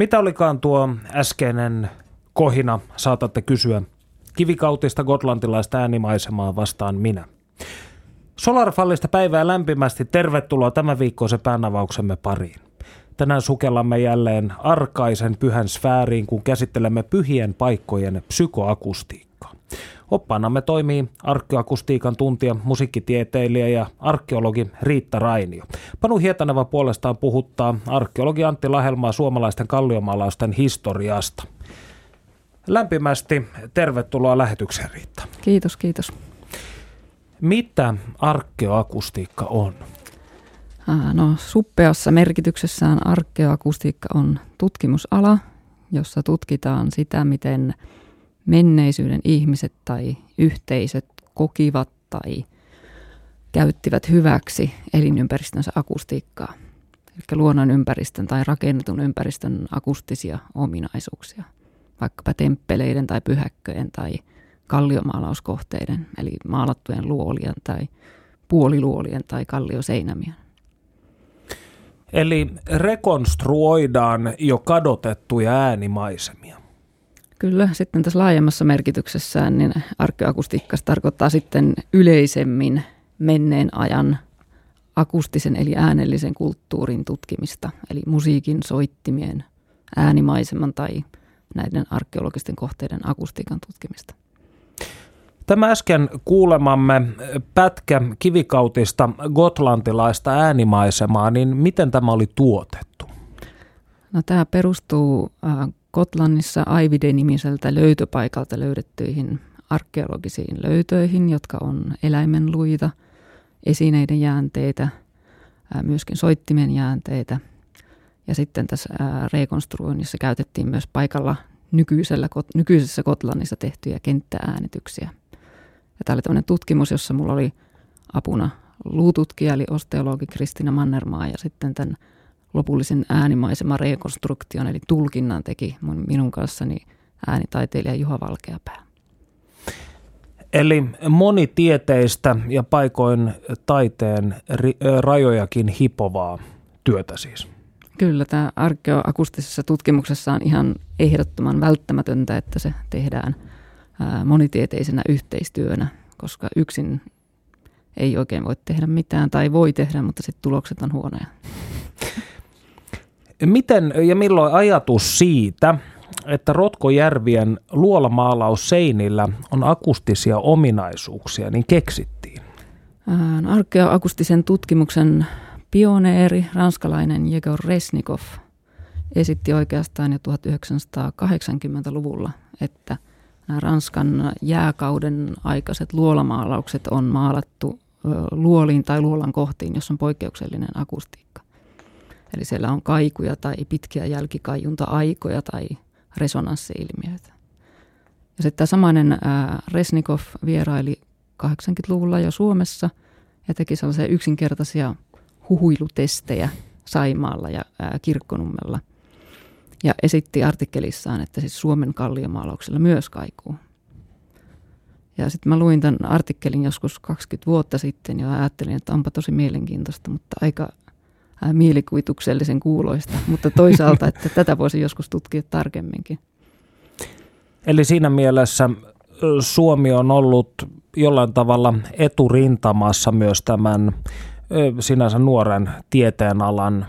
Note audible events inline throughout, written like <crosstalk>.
Mitä olikaan tuo äskeinen kohina, saatatte kysyä. Kivikautista gotlantilaista äänimaisemaa vastaan minä. Solarfallista päivää lämpimästi. Tervetuloa tämän viikkoisen päänavauksemme pariin. Tänään sukellamme jälleen arkaisen pyhän sfääriin, kun käsittelemme pyhien paikkojen psykoakustiikkaa. Oppaanamme toimii arkeoakustiikan tuntija, musiikkitieteilijä ja arkeologi Riitta Rainio. Panu Hietaneva puolestaan puhuttaa arkeologi Antti Lahelmaa suomalaisten kalliomaalausten historiasta. Lämpimästi tervetuloa lähetykseen Riitta. Kiitos, kiitos. Mitä arkeoakustiikka on? No, suppeassa merkityksessään arkeoakustiikka on tutkimusala, jossa tutkitaan sitä, miten menneisyyden ihmiset tai yhteisöt kokivat tai käyttivät hyväksi elinympäristönsä akustiikkaa, eli luonnon ympäristön tai rakennetun ympäristön akustisia ominaisuuksia, vaikkapa temppeleiden tai pyhäkköjen tai kalliomaalauskohteiden, eli maalattujen luolien tai puoliluolien tai kallioseinämien. Eli rekonstruoidaan jo kadotettuja äänimaisemia. Kyllä, sitten tässä laajemmassa merkityksessään niin arkeoakustiikka tarkoittaa sitten yleisemmin menneen ajan akustisen eli äänellisen kulttuurin tutkimista, eli musiikin, soittimien, äänimaiseman tai näiden arkeologisten kohteiden akustiikan tutkimista. Tämä äsken kuulemamme pätkä kivikautista gotlantilaista äänimaisemaa, niin miten tämä oli tuotettu? No, tämä perustuu Gotlannissa Aivide-nimiseltä löytöpaikalta löydettyihin arkeologisiin löytöihin, jotka on eläimen luita, esineiden jäänteitä, myöskin soittimen jäänteitä. Ja sitten tässä rekonstruoinnissa käytettiin myös paikalla nykyisellä, nykyisessä Kotlannissa tehtyjä kenttääänityksiä. Ja tämä oli tämmöinen tutkimus, jossa mulla oli apuna luututkija, eli osteologi Kristina Mannermaa, ja sitten tämän lopullisen äänimaisema rekonstruktion, eli tulkinnan teki minun kanssani äänitaiteilija Juha Valkeapää. Eli monitieteistä ja paikoin taiteen rajojakin hipovaa työtä siis. Kyllä, tämä arkeoakustisessa tutkimuksessa on ihan ehdottoman välttämätöntä, että se tehdään – monitieteisenä yhteistyönä, koska yksin ei oikein voi tehdä mitään tai voi tehdä, mutta sitten tulokset on huonoja. Miten ja milloin ajatus siitä, että Rotkojärvien luolamaalaus seinillä on akustisia ominaisuuksia, niin keksittiin? No, arkeoakustisen tutkimuksen pioneeri, ranskalainen Jegor Resnikov, esitti oikeastaan jo 1980-luvulla, että – Ranskan jääkauden aikaiset luolamaalaukset on maalattu luoliin tai luolan kohtiin, jos on poikkeuksellinen akustiikka. Eli siellä on kaikuja tai pitkiä jälkikaiunta-aikoja tai resonanssiilmiöitä. Ja sitten tämä samainen Resnikov vieraili 80-luvulla jo Suomessa ja teki sellaisia yksinkertaisia huhuilutestejä Saimaalla ja Kirkkonummella – ja esitti artikkelissaan, että siis Suomen kalliomaalauksella myös kaikuu. Ja sitten mä luin tämän artikkelin joskus 20 vuotta sitten ja ajattelin, että onpa tosi mielenkiintoista, mutta aika mielikuvituksellisen kuuloista. Mutta toisaalta, että tätä voisi joskus tutkia tarkemminkin. Eli siinä mielessä Suomi on ollut jollain tavalla eturintamassa myös tämän sinänsä nuoren tieteenalan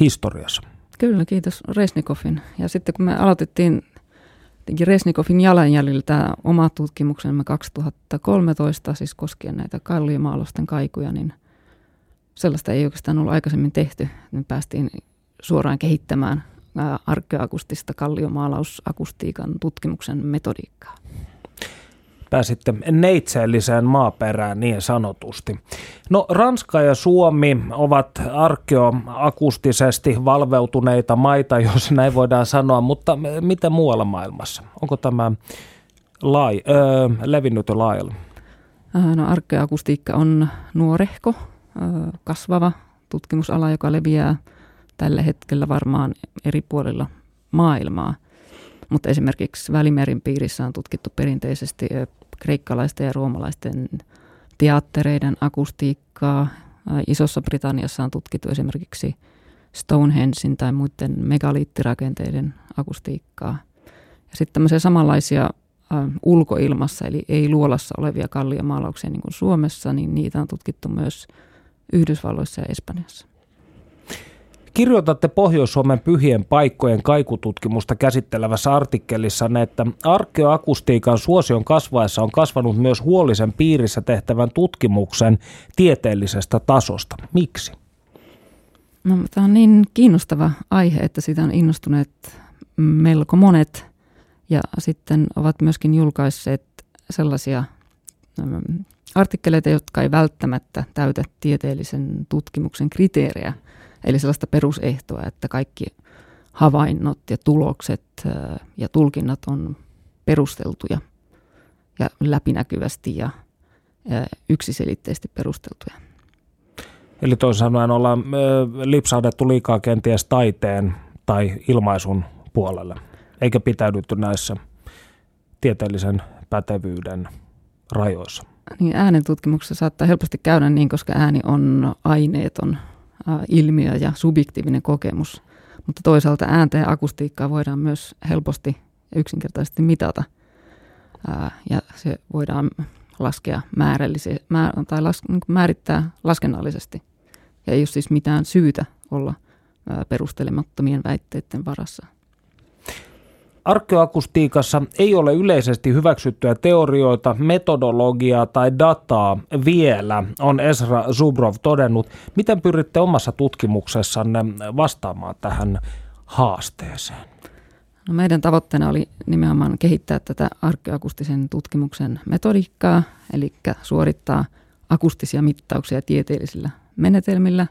historiassa. Kyllä, kiitos Resnikovin. Ja sitten kun me aloitettiin Resnikovin jalanjäljellä tämä oma tutkimuksemme 2013, siis koskien näitä kalliomaalosten kaikuja, niin sellaista ei oikeastaan ollut aikaisemmin tehty. Me päästiin suoraan kehittämään arkeoakustista kalliomaalausakustiikan tutkimuksen metodiikkaa pääsitte neitseelliseen maaperään niin sanotusti. No Ranska ja Suomi ovat arkeoakustisesti valveutuneita maita, jos näin voidaan sanoa, mutta mitä muualla maailmassa? Onko tämä lai, öö, levinnyt jo laajalle? No arkeoakustiikka on nuorehko, kasvava tutkimusala, joka leviää tällä hetkellä varmaan eri puolilla maailmaa. Mutta esimerkiksi Välimerin piirissä on tutkittu perinteisesti kreikkalaisten ja roomalaisten teattereiden akustiikkaa. Isossa Britanniassa on tutkittu esimerkiksi Stonehensin tai muiden megaliittirakenteiden akustiikkaa. Ja sitten tämmöisiä samanlaisia ulkoilmassa, eli ei luolassa olevia kalliomaalauksia niin kuin Suomessa, niin niitä on tutkittu myös Yhdysvalloissa ja Espanjassa. Kirjoitatte Pohjois-Suomen pyhien paikkojen kaikututkimusta käsittelevässä artikkelissa, että arkeoakustiikan suosion kasvaessa on kasvanut myös huolisen piirissä tehtävän tutkimuksen tieteellisestä tasosta. Miksi? No, tämä on niin kiinnostava aihe, että siitä on innostuneet melko monet ja sitten ovat myöskin julkaisseet sellaisia artikkeleita, jotka ei välttämättä täytä tieteellisen tutkimuksen kriteerejä – Eli sellaista perusehtoa, että kaikki havainnot ja tulokset ja tulkinnat on perusteltuja ja läpinäkyvästi ja yksiselitteisesti perusteltuja. Eli toisin sanoen ollaan lipsaudettu liikaa kenties taiteen tai ilmaisun puolelle, eikä pitäydytty näissä tieteellisen pätevyyden rajoissa. Niin äänen tutkimuksessa saattaa helposti käydä niin, koska ääni on aineeton ilmiö ja subjektiivinen kokemus. Mutta toisaalta ääntä ja akustiikkaa voidaan myös helposti ja yksinkertaisesti mitata. Ja se voidaan laskea määrällisesti tai las, niin määrittää laskennallisesti. Ja ei ole siis mitään syytä olla perustelemattomien väitteiden varassa. Arkeoakustiikassa ei ole yleisesti hyväksyttyä teorioita, metodologiaa tai dataa vielä, on Esra Zubrov todennut. Miten pyritte omassa tutkimuksessanne vastaamaan tähän haasteeseen? No meidän tavoitteena oli nimenomaan kehittää tätä arkeoakustisen tutkimuksen metodiikkaa, eli suorittaa akustisia mittauksia tieteellisillä menetelmillä.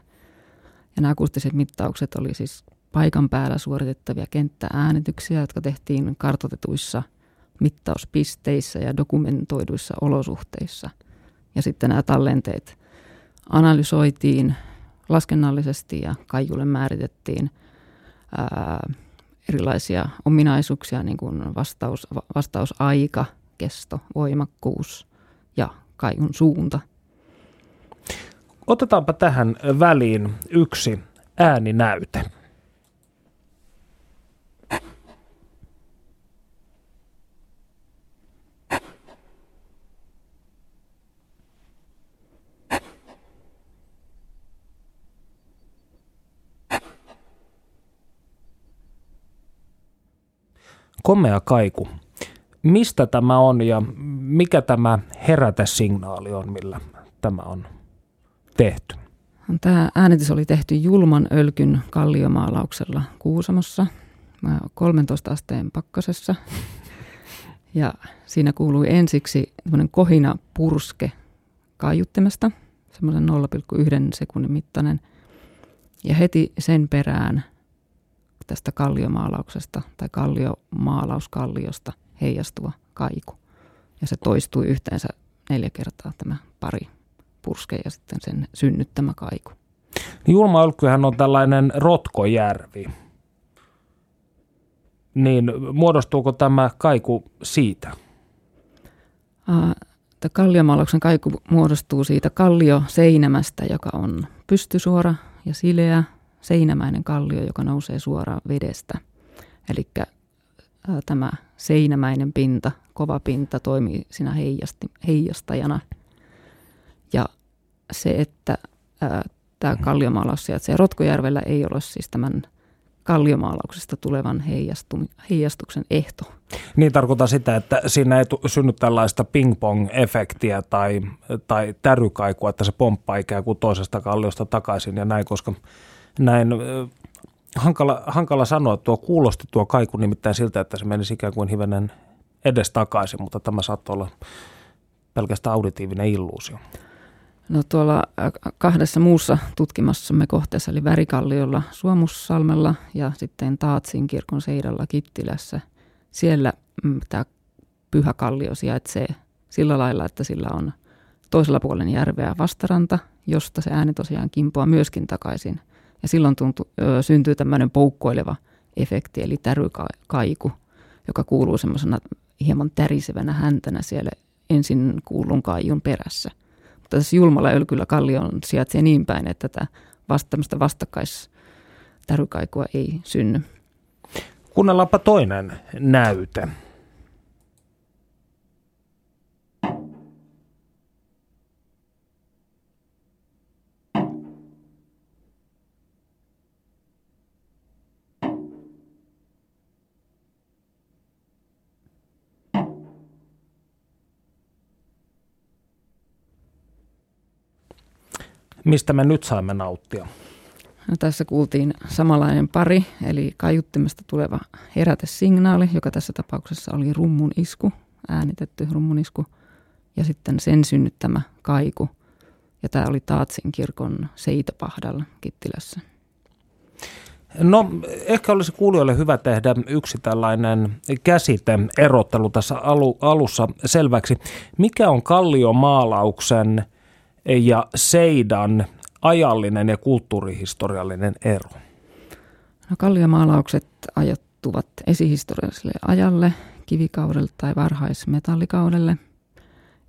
Ja nämä akustiset mittaukset oli siis paikan päällä suoritettavia kenttääänityksiä, jotka tehtiin kartotetuissa mittauspisteissä ja dokumentoiduissa olosuhteissa. Ja sitten nämä tallenteet analysoitiin laskennallisesti ja Kaijulle määritettiin ää, erilaisia ominaisuuksia, niin kuin vastaus, vastausaika, kesto, voimakkuus ja Kaijun suunta. Otetaanpa tähän väliin yksi ääninäyte. Komea kaiku. Mistä tämä on ja mikä tämä herätesignaali on, millä tämä on tehty? Tämä äänitys oli tehty julman ölkyn kalliomaalauksella Kuusamossa 13 asteen pakkasessa. <laughs> Ja siinä kuului ensiksi kohina purske kaiuttimesta, semmoisen 0,1 sekunnin mittainen. Ja heti sen perään tästä kalliomaalauksesta tai kalliomaalauskalliosta heijastuva kaiku. Ja se toistui yhteensä neljä kertaa tämä pari purske ja sitten sen synnyttämä kaiku. Julma Ölkkyhän on tällainen rotkojärvi. Niin muodostuuko tämä kaiku siitä? Tämä kalliomaalauksen kaiku muodostuu siitä kallioseinämästä, joka on pystysuora ja sileä seinämäinen kallio, joka nousee suoraan vedestä. Eli tämä seinämäinen pinta, kova pinta toimii siinä heijasti, heijastajana. Ja se, että tämä kalliomaalaus sijaitsee Rotkojärvellä, ei ole siis tämän kalliomaalauksesta tulevan heijastuksen ehto. Niin tarkoittaa sitä, että siinä ei synny tällaista ping-pong-efektiä tai, tai tärykaikua, että se pomppaa ikään kuin toisesta kalliosta takaisin ja näin, koska näin hankala, hankala sanoa. Tuo kuulosti tuo kaiku nimittäin siltä, että se menisi ikään kuin hivenen edes takaisin, mutta tämä saattoi olla pelkästään auditiivinen illuusio. No tuolla kahdessa muussa tutkimassamme kohteessa eli Värikalliolla Suomussalmella ja sitten Taatsin kirkon Seidalla Kittilässä. Siellä mm, tämä pyhä kallio sijaitsee sillä lailla, että sillä on toisella puolen järveä vastaranta, josta se ääni tosiaan kimpoaa myöskin takaisin – ja silloin tuntuu, syntyy tämmöinen poukkoileva efekti, eli tärykaiku, joka kuuluu semmoisena hieman tärisevänä häntänä siellä ensin kuulun kaijun perässä. Mutta tässä julmalla ölkyllä kallion sijaitsee niin päin, että tätä vasta, vastakkais tärykaikua ei synny. Kuunnellaanpa toinen näyte. Mistä me nyt saimme nauttia? No, tässä kuultiin samanlainen pari, eli kaiuttimesta tuleva herätesignaali, joka tässä tapauksessa oli rummun isku, äänitetty rummun isku, ja sitten sen synnyttämä kaiku. Ja tämä oli Taatsin kirkon Seitapahdalla Kittilässä. No ehkä olisi kuulijoille hyvä tehdä yksi tällainen käsite erottelu tässä alu, alussa selväksi. Mikä on kalliomaalauksen ja Seidan ajallinen ja kulttuurihistoriallinen ero? No, kalliomaalaukset ajoittuvat esihistorialliselle ajalle, kivikaudelle tai varhaismetallikaudelle.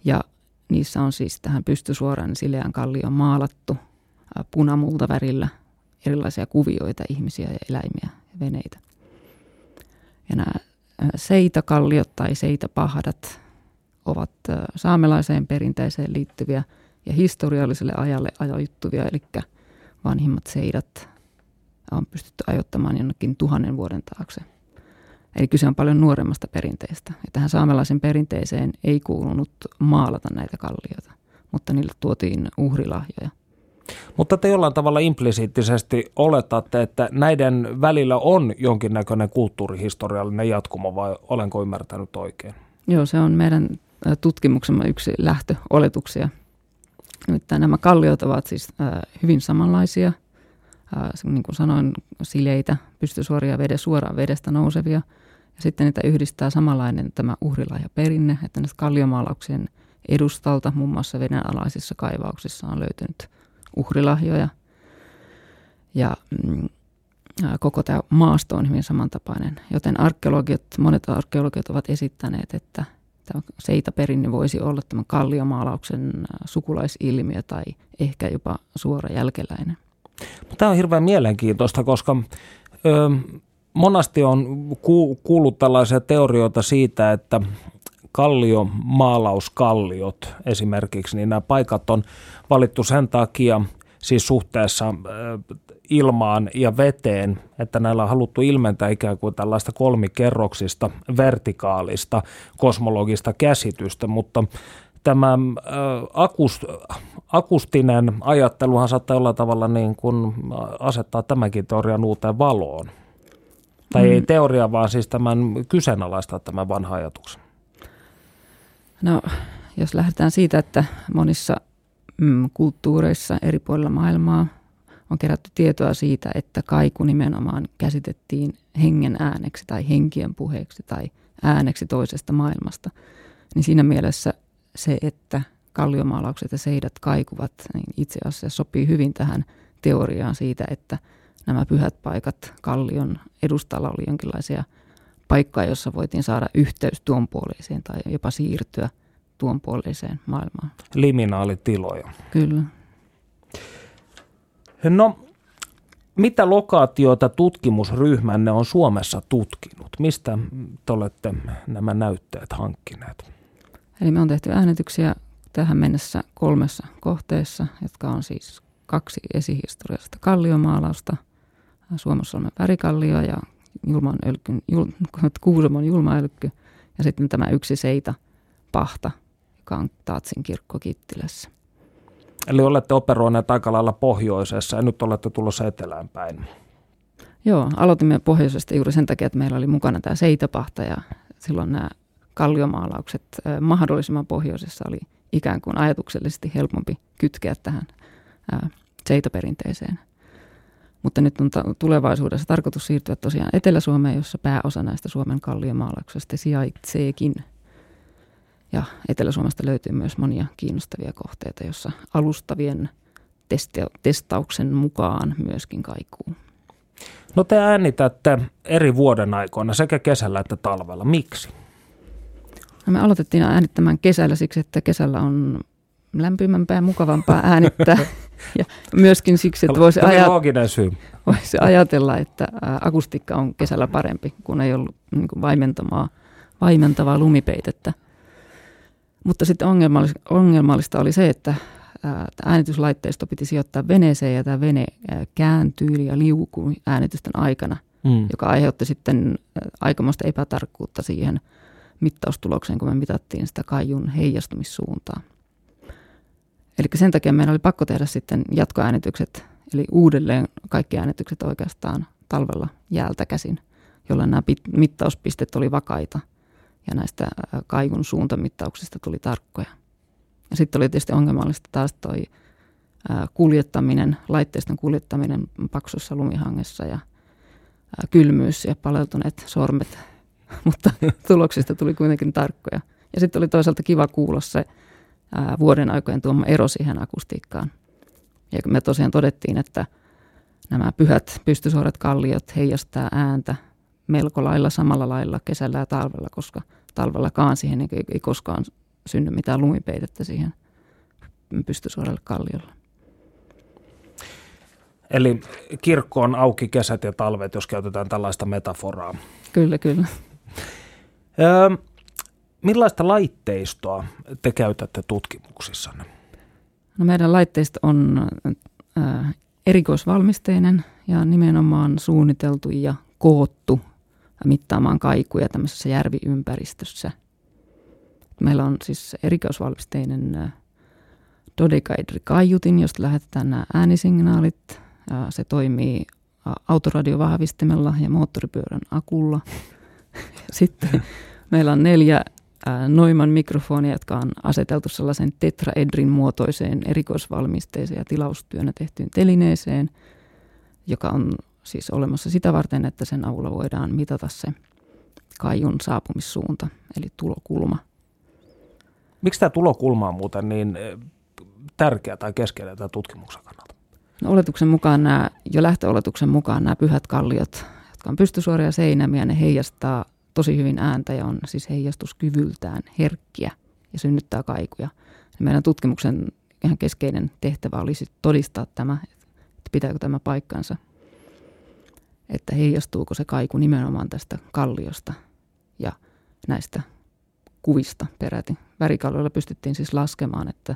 Ja niissä on siis tähän pystysuoran sileän kallion maalattu punamulta värillä erilaisia kuvioita, ihmisiä ja eläimiä ja veneitä. Ja nämä seitakalliot tai seitapahdat ovat saamelaiseen perinteeseen liittyviä – ja historialliselle ajalle ajoittuvia, eli vanhimmat seidat on pystytty ajoittamaan jonnekin tuhannen vuoden taakse. Eli kyse on paljon nuoremmasta perinteestä. Ja tähän saamelaisen perinteeseen ei kuulunut maalata näitä kallioita, mutta niille tuotiin uhrilahjoja. Mutta te jollain tavalla implisiittisesti oletatte, että näiden välillä on jonkinnäköinen kulttuurihistoriallinen jatkumo, vai olenko ymmärtänyt oikein? Joo, se on meidän tutkimuksemme yksi lähtöoletuksia. Nimittäin nämä kalliot ovat siis äh, hyvin samanlaisia, äh, niin kuin sanoin, sileitä, pystysuoria vede, suoraan vedestä nousevia. Ja sitten niitä yhdistää samanlainen tämä uhrilahjaperinne, että näistä kalliomaalauksien edustalta, muun muassa vedenalaisissa kaivauksissa on löytynyt uhrilahjoja. Ja mm, koko tämä maasto on hyvin samantapainen, joten arkeologit, monet arkeologit ovat esittäneet, että tämä seitaperinne voisi olla tämän kalliomaalauksen sukulaisilmiö tai ehkä jopa suora jälkeläinen. Tämä on hirveän mielenkiintoista, koska ö, monasti on ku, kuullut tällaisia teorioita siitä, että kalliomaalauskalliot esimerkiksi, niin nämä paikat on valittu sen takia – siis suhteessa ilmaan ja veteen, että näillä on haluttu ilmentää ikään kuin tällaista kolmikerroksista, vertikaalista, kosmologista käsitystä, mutta tämä akust, akustinen ajatteluhan saattaa olla tavalla niin kuin asettaa tämänkin teorian uuteen valoon. Tai mm. ei teoria, vaan siis tämän kyseenalaistaa tämän vanhan ajatuksen. No, jos lähdetään siitä, että monissa mm, kulttuureissa eri puolilla maailmaa on kerätty tietoa siitä, että kaiku nimenomaan käsitettiin hengen ääneksi tai henkien puheeksi tai ääneksi toisesta maailmasta. Niin siinä mielessä se, että kalliomaalaukset ja seidat kaikuvat, niin itse asiassa sopii hyvin tähän teoriaan siitä, että nämä pyhät paikat kallion edustalla oli jonkinlaisia paikkoja, jossa voitiin saada yhteys tuon puoleiseen tai jopa siirtyä – tuon puoleiseen maailmaan. Liminaalitiloja. Kyllä. No, mitä lokaatioita tutkimusryhmänne on Suomessa tutkinut? Mistä te olette nämä näytteet hankkineet? Eli me on tehty äänityksiä tähän mennessä kolmessa kohteessa, jotka on siis kaksi esihistoriallista kalliomaalausta, Suomussalmen värikallio ja Julman ölkyn, jul, <laughs> Kuusamon julmaölkky ja sitten tämä yksi seita pahta, Taatsin kirkko Kittilässä. Eli olette operoineet aika lailla pohjoisessa ja nyt olette tulossa etelään päin. Joo, aloitimme pohjoisesta juuri sen takia, että meillä oli mukana tämä seitapahta ja silloin nämä kalliomaalaukset mahdollisimman pohjoisessa oli ikään kuin ajatuksellisesti helpompi kytkeä tähän seitaperinteeseen. Mutta nyt on tulevaisuudessa tarkoitus siirtyä tosiaan Etelä-Suomeen, jossa pääosa näistä Suomen kalliomaalauksista sijaitseekin – ja Etelä-Suomesta löytyy myös monia kiinnostavia kohteita, joissa alustavien testauksen mukaan myöskin kaikuu. No te äänitätte eri vuoden aikoina sekä kesällä että talvella. Miksi? No me aloitettiin äänittämään kesällä siksi, että kesällä on lämpimämpää ja mukavampaa äänittää. <laughs> Ja myöskin siksi, että voisi, ajat, voisi ajatella, että akustiikka on kesällä parempi, kun ei ollut niin kuin vaimentavaa, vaimentavaa lumipeitettä. Mutta sitten ongelmallista, ongelmallista oli se, että äänityslaitteisto piti sijoittaa veneeseen ja tämä vene ää, kääntyi ja liukui äänitysten aikana, Mm. joka aiheutti sitten aikamoista epätarkkuutta siihen mittaustulokseen, kun me mitattiin sitä kaijun heijastumissuuntaa. Eli sen takia meidän oli pakko tehdä sitten jatkoäänitykset, eli uudelleen kaikki äänitykset oikeastaan talvella jäältä käsin, jolloin nämä pit- mittauspistet oli vakaita ja näistä ää, kaivun suuntamittauksista tuli tarkkoja. Ja sitten oli tietysti ongelmallista taas toi ää, kuljettaminen, laitteiston kuljettaminen paksussa lumihangessa ja ää, kylmyys ja paleltuneet sormet, <laughs> mutta tuloksista tuli kuitenkin tarkkoja. Ja sitten oli toisaalta kiva kuulla se vuoden aikojen tuoma ero siihen akustiikkaan. Ja me tosiaan todettiin, että nämä pyhät pystysuorat kalliot heijastaa ääntä melko lailla samalla lailla kesällä ja talvella, koska talvellakaan siihen ei, ei koskaan synny mitään lumipeitettä siihen pystysuoralle kalliolle. Eli kirkko on auki kesät ja talvet, jos käytetään tällaista metaforaa. Kyllä, kyllä. Öö, millaista laitteistoa te käytätte tutkimuksissanne? No meidän laitteisto on erikoisvalmisteinen ja nimenomaan suunniteltu ja koottu mittaamaan kaikuja tämmöisessä järviympäristössä. Meillä on siis erikoisvalmisteinen ää, dodekaedri-kaiutin, josta lähetetään nämä äänisignaalit. Ja se toimii ä, autoradiovahvistimella ja moottoripyörän akulla. <laughs> Sitten meillä on neljä Neumann mikrofonia, jotka on aseteltu sellaisen tetraedrin muotoiseen erikoisvalmisteeseen ja tilaustyönä tehtyyn telineeseen, joka on siis olemassa sitä varten, että sen avulla voidaan mitata se kaijun saapumissuunta, eli tulokulma. Miksi tämä tulokulma on muuten niin eh, tärkeä tai keskeinen tämän tutkimuksen kannalta? No, oletuksen mukaan nämä, jo lähtöoletuksen mukaan nämä pyhät kalliot, jotka on pystysuoria seinämiä, ne heijastaa tosi hyvin ääntä ja on siis heijastuskyvyltään herkkiä ja synnyttää kaikuja. Ja meidän tutkimuksen ihan keskeinen tehtävä olisi todistaa tämä, että pitääkö tämä paikkansa, että heijastuuko se kaiku nimenomaan tästä kalliosta ja näistä kuvista peräti. Värikallioilla pystyttiin siis laskemaan, että,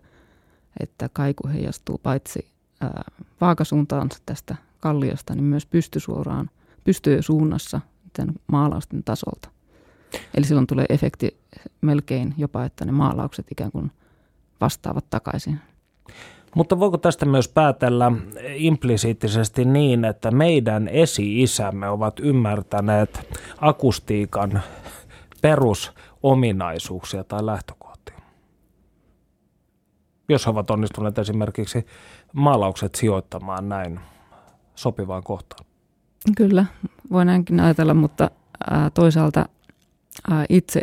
että kaiku heijastuu paitsi ää, vaakasuuntaan tästä kalliosta, niin myös pystysuoraan, pystysuunnassa tämän maalausten tasolta. Eli silloin tulee efekti melkein jopa, että ne maalaukset ikään kuin vastaavat takaisin. Mutta voiko tästä myös päätellä implisiittisesti niin, että meidän esi-isämme ovat ymmärtäneet akustiikan perusominaisuuksia tai lähtökohtia? Jos he ovat onnistuneet esimerkiksi maalaukset sijoittamaan näin sopivaan kohtaan. Kyllä, voi näinkin ajatella, mutta toisaalta itse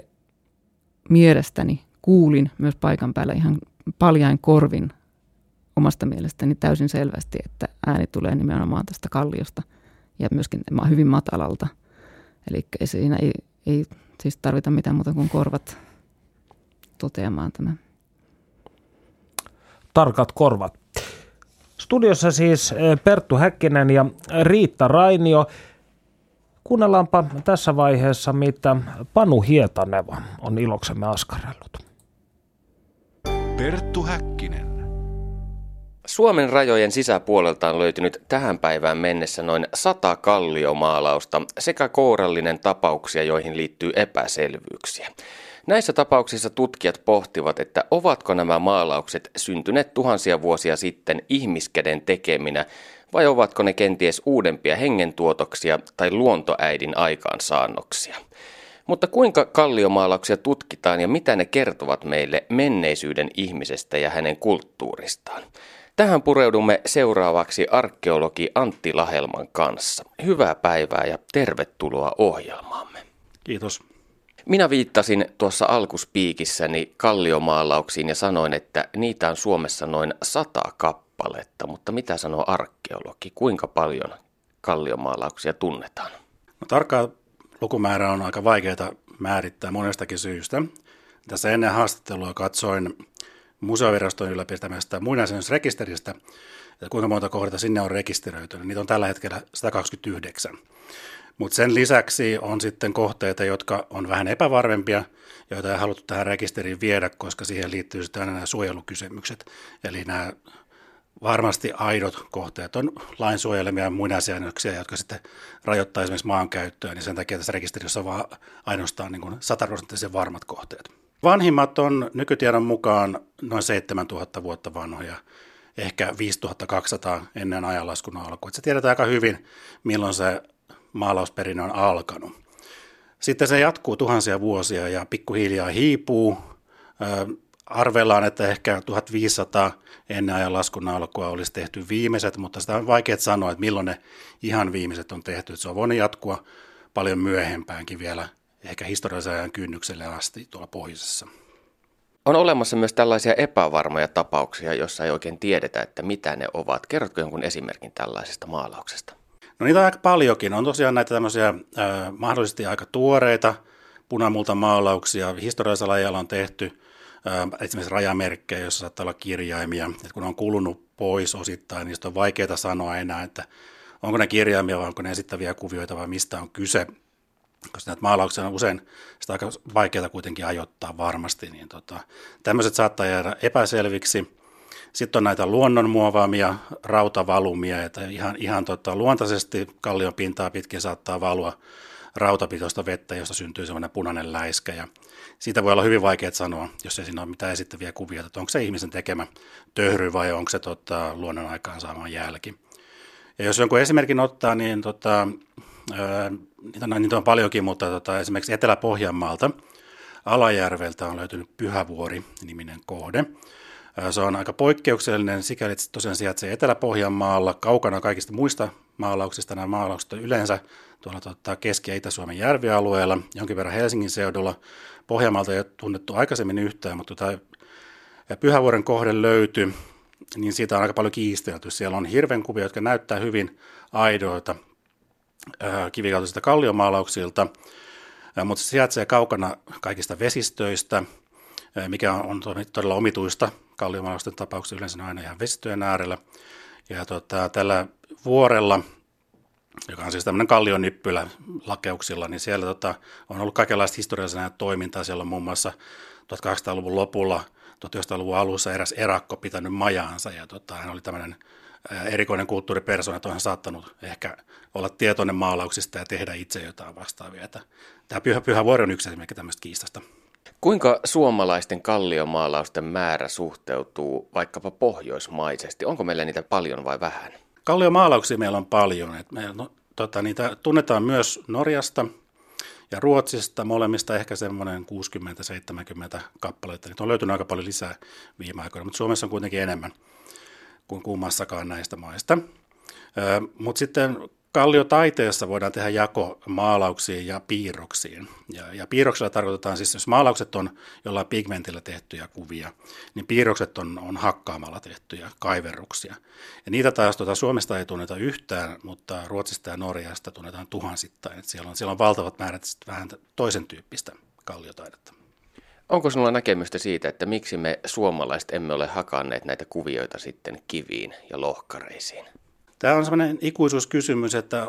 mielestäni kuulin myös paikan päällä ihan paljain korvin omasta mielestäni täysin selvästi, että ääni tulee nimenomaan tästä kalliosta ja myöskin hyvin matalalta. Eli siinä ei, ei siis tarvita mitään muuta kuin korvat toteamaan tämä. Tarkat korvat. Studiossa siis Perttu Häkkinen ja Riitta Rainio. Kuunnellaanpa tässä vaiheessa, mitä Panu Hietaneva on iloksemme askarellut. Perttu Häkkinen. Suomen rajojen sisäpuolelta on löytynyt tähän päivään mennessä noin sata kalliomaalausta sekä kourallinen tapauksia, joihin liittyy epäselvyyksiä. Näissä tapauksissa tutkijat pohtivat, että ovatko nämä maalaukset syntyneet tuhansia vuosia sitten ihmiskäden tekeminä vai ovatko ne kenties uudempia hengentuotoksia tai luontoäidin aikaansaannoksia. Mutta kuinka kalliomaalauksia tutkitaan ja mitä ne kertovat meille menneisyyden ihmisestä ja hänen kulttuuristaan? Tähän pureudumme seuraavaksi arkeologi Antti Lahelman kanssa. Hyvää päivää ja tervetuloa ohjelmaamme. Kiitos. Minä viittasin tuossa alkuspiikissäni kalliomaalauksiin ja sanoin, että niitä on Suomessa noin sata kappaletta, mutta mitä sanoo arkeologi? Kuinka paljon kalliomaalauksia tunnetaan? No, tarkkaa lukumäärä on aika vaikeaa määrittää monestakin syystä. Tässä ennen haastattelua katsoin museoviraston ylläpitämästä muinaisuusrekisteristä että kuinka monta kohdetta sinne on rekisteröity. Niitä on tällä hetkellä 129. Mutta sen lisäksi on sitten kohteita, jotka on vähän epävarmempia, joita ei haluttu tähän rekisteriin viedä, koska siihen liittyy sitten aina nämä suojelukysymykset. Eli nämä varmasti aidot kohteet on lain suojelemia muinaisjäännöksiä, jotka sitten rajoittaa esimerkiksi maankäyttöä, niin sen takia tässä rekisterissä on vaan ainoastaan niin sataprosenttisen varmat kohteet. Vanhimmat on nykytiedon mukaan noin 7000 vuotta vanhoja, ehkä 5200 ennen ajanlaskun alkua. Se tiedetään aika hyvin, milloin se maalausperinne on alkanut. Sitten se jatkuu tuhansia vuosia ja pikkuhiljaa hiipuu. Arvellaan, että ehkä 1500 ennen ajan laskun alkua olisi tehty viimeiset, mutta sitä on vaikea sanoa, että milloin ne ihan viimeiset on tehty. Se on voinut jatkua paljon myöhempäänkin vielä, ehkä historiallisen ajan kynnykselle asti tuolla pohjoisessa. On olemassa myös tällaisia epävarmoja tapauksia, joissa ei oikein tiedetä, että mitä ne ovat. Kerrotko jonkun esimerkin tällaisesta maalauksesta? No niitä on aika paljonkin. On tosiaan näitä tämmöisiä äh, mahdollisesti aika tuoreita punamulta maalauksia. Historiallisella ajalla on tehty äh, esimerkiksi rajamerkkejä, joissa saattaa olla kirjaimia. Et kun on kulunut pois osittain, niin on vaikeaa sanoa enää, että onko ne kirjaimia vai onko ne esittäviä kuvioita vai mistä on kyse. Koska näitä maalauksia on usein sitä aika vaikeaa kuitenkin ajoittaa varmasti, niin tota, tämmöiset saattaa jäädä epäselviksi. Sitten on näitä luonnonmuovaamia rautavalumia, että ihan, ihan tota, luontaisesti kallion pintaa pitkin saattaa valua rautapitoista vettä, josta syntyy semmoinen punainen läiskä. Ja siitä voi olla hyvin vaikea sanoa, jos ei siinä ole mitään esittäviä kuvia, että onko se ihmisen tekemä töhry vai onko se tota, luonnon aikaan saama jälki. Ja jos jonkun esimerkin ottaa, niin tota, niitä, niitä on paljonkin, mutta tota, esimerkiksi Etelä-Pohjanmaalta Alajärveltä on löytynyt Pyhävuori-niminen kohde. Se on aika poikkeuksellinen, sikäli että tosiaan sijaitsee Etelä-Pohjanmaalla, kaukana kaikista muista maalauksista. Nämä maalaukset on yleensä tuolla tuota, Keski- ja Itä-Suomen järvialueella, jonkin verran Helsingin seudulla. Pohjanmaalta ei ole tunnettu aikaisemmin yhtään, mutta tota, Pyhävuoren kohde löytyi, niin siitä on aika paljon kiistelty. Siellä on hirvenkuvia, jotka näyttää hyvin aidoilta kivikautisista kalliomaalauksilta, mutta se sijaitsee kaukana kaikista vesistöistä, mikä on todella omituista kalliomaalausten tapauksessa yleensä aina ihan vesistöjen äärellä. Ja tota, tällä vuorella, joka on siis tämmöinen kallionippylä lakeuksilla, niin siellä tota, on ollut kaikenlaista historiallista toimintaa. Siellä on muun muassa 1800-luvun lopulla, 1900-luvun alussa eräs erakko pitänyt majaansa ja tota, hän oli tämmöinen erikoinen kulttuuripersona, että on saattanut ehkä olla tietoinen maalauksista ja tehdä itse jotain vastaavia. Tämä Pyhä, Pyhä Vuori on yksi esimerkki tämmöistä kiistasta. Kuinka suomalaisten kalliomaalausten määrä suhteutuu vaikkapa pohjoismaisesti? Onko meillä niitä paljon vai vähän? Kalliomaalauksia meillä on paljon. Et me, no, tota, niitä tunnetaan myös Norjasta ja Ruotsista, molemmista ehkä semmoinen 60-70 kappaleita. Niitä on löytynyt aika paljon lisää viime aikoina, mutta Suomessa on kuitenkin enemmän kuin kummassakaan näistä maista. Mutta sitten Kalliotaiteessa voidaan tehdä jako maalauksiin ja piirroksiin. Ja, ja piirroksella tarkoitetaan siis, jos maalaukset on jollain pigmentillä tehtyjä kuvia, niin piirrokset on, on hakkaamalla tehtyjä kaiverruksia. Ja niitä taas tuota, Suomesta ei tunneta yhtään, mutta Ruotsista ja Norjasta tunnetaan tuhansittain. Et siellä, on, siellä on valtavat määrät vähän toisen tyyppistä kalliotaidetta. Onko sinulla näkemystä siitä, että miksi me suomalaiset emme ole hakanneet näitä kuvioita sitten kiviin ja lohkareisiin? Tämä on sellainen ikuisuuskysymys, että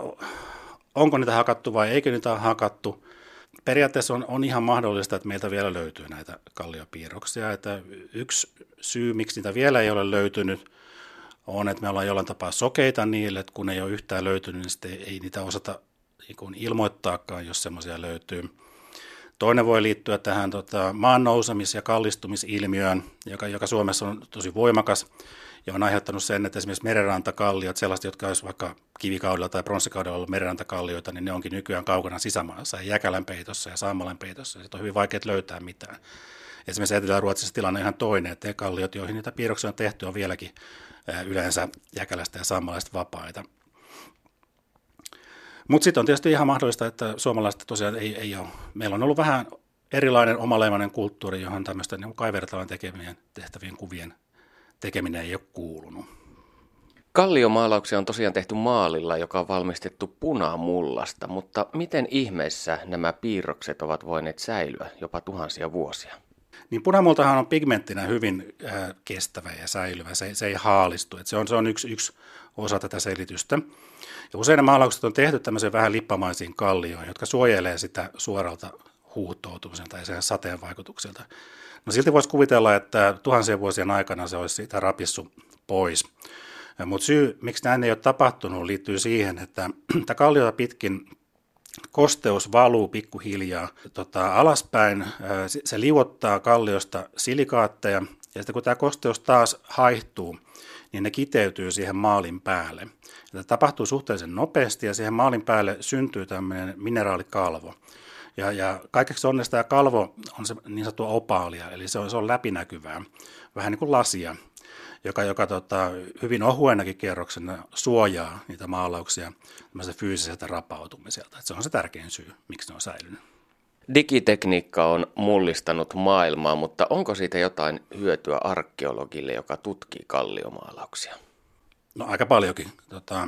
onko niitä hakattu vai eikö niitä ole hakattu. Periaatteessa on, on ihan mahdollista, että meiltä vielä löytyy näitä kalliopiirroksia. Että yksi syy, miksi niitä vielä ei ole löytynyt, on, että me ollaan jollain tapaa sokeita niille, että kun ei ole yhtään löytynyt, niin sitten ei niitä osata niin ilmoittaakaan, jos semmoisia löytyy. Toinen voi liittyä tähän tota, maan nousemis- ja kallistumisilmiöön, joka, joka Suomessa on tosi voimakas ja on aiheuttanut sen, että esimerkiksi merenrantakalliot, sellaiset, jotka olisi vaikka kivikaudella tai pronssikaudella ollut merenrantakallioita, niin ne onkin nykyään kaukana sisämaassa, ja Jäkälän peitossa ja Saammalen peitossa, ja on hyvin vaikea löytää mitään. Esimerkiksi Etelä-Ruotsissa tilanne on ihan toinen, että ne kalliot, joihin niitä piirroksia on tehty, on vieläkin yleensä Jäkälästä ja Saammalaista vapaita. Mutta sitten on tietysti ihan mahdollista, että suomalaiset tosiaan ei, ei ole. Meillä on ollut vähän erilainen omaleimainen kulttuuri, johon tämmöisten niin kaivertavan tekemien tehtävien kuvien tekeminen ei ole kuulunut. Kalliomaalauksia on tosiaan tehty maalilla, joka on valmistettu punamullasta, mutta miten ihmeessä nämä piirrokset ovat voineet säilyä jopa tuhansia vuosia? Niin punamultahan on pigmenttinä hyvin äh, kestävä ja säilyvä, se, se ei haalistu. Et se, on, se on yksi, yksi osa tätä selitystä. Ja usein ne maalaukset on tehty tämmöisiin vähän lippamaisiin kallioihin, jotka suojelee sitä suoralta huuhtoutumisen tai sen sateen vaikutuksilta. No silti voisi kuvitella, että tuhansien vuosien aikana se olisi siitä rapissu pois. Mutta syy, miksi näin ei ole tapahtunut, liittyy siihen, että <clears throat> tämä kalliota pitkin kosteus valuu pikkuhiljaa tota, alaspäin. Se liuottaa kalliosta silikaatteja ja sitten kun tämä kosteus taas haihtuu, niin ne kiteytyy siihen maalin päälle. Tämä tapahtuu suhteellisen nopeasti ja siihen maalin päälle syntyy tämmöinen mineraalikalvo. Ja, ja kaikeksi onnesta tämä kalvo on se niin sanottu opaalia, eli se on, se on läpinäkyvää, vähän niin kuin lasia, joka, joka tota, hyvin ohuenakin kierroksena suojaa niitä maalauksia fyysiseltä rapautumiselta. Et se on se tärkein syy, miksi ne on säilynyt. Digitekniikka on mullistanut maailmaa, mutta onko siitä jotain hyötyä arkeologille, joka tutkii kalliomaalauksia? No aika paljonkin. Tota,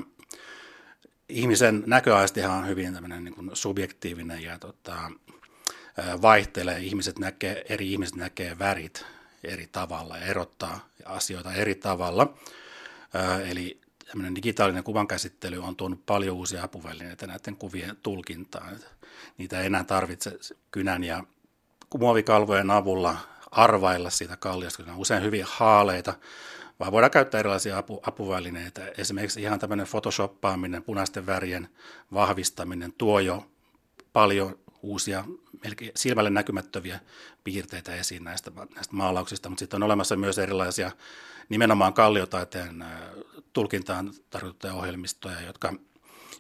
ihmisen näköaistihan on hyvin tämmöinen niin subjektiivinen ja tota, vaihtelee. Ihmiset näkee, eri ihmiset näkee värit eri tavalla ja erottaa asioita eri tavalla. Eli tämmöinen digitaalinen kuvankäsittely on tuonut paljon uusia apuvälineitä näiden kuvien tulkintaan. Niitä ei enää tarvitse kynän ja muovikalvojen avulla arvailla siitä kalliosta, ne on usein hyvin haaleita, vaan voidaan käyttää erilaisia apu, apuvälineitä. Esimerkiksi ihan tämmöinen photoshoppaaminen, punaisten värien vahvistaminen tuo jo paljon uusia, melkein silmälle näkymättöviä piirteitä esiin näistä, näistä maalauksista, mutta sitten on olemassa myös erilaisia nimenomaan kalliotaiteen tulkintaan tarkoitettuja ohjelmistoja, jotka,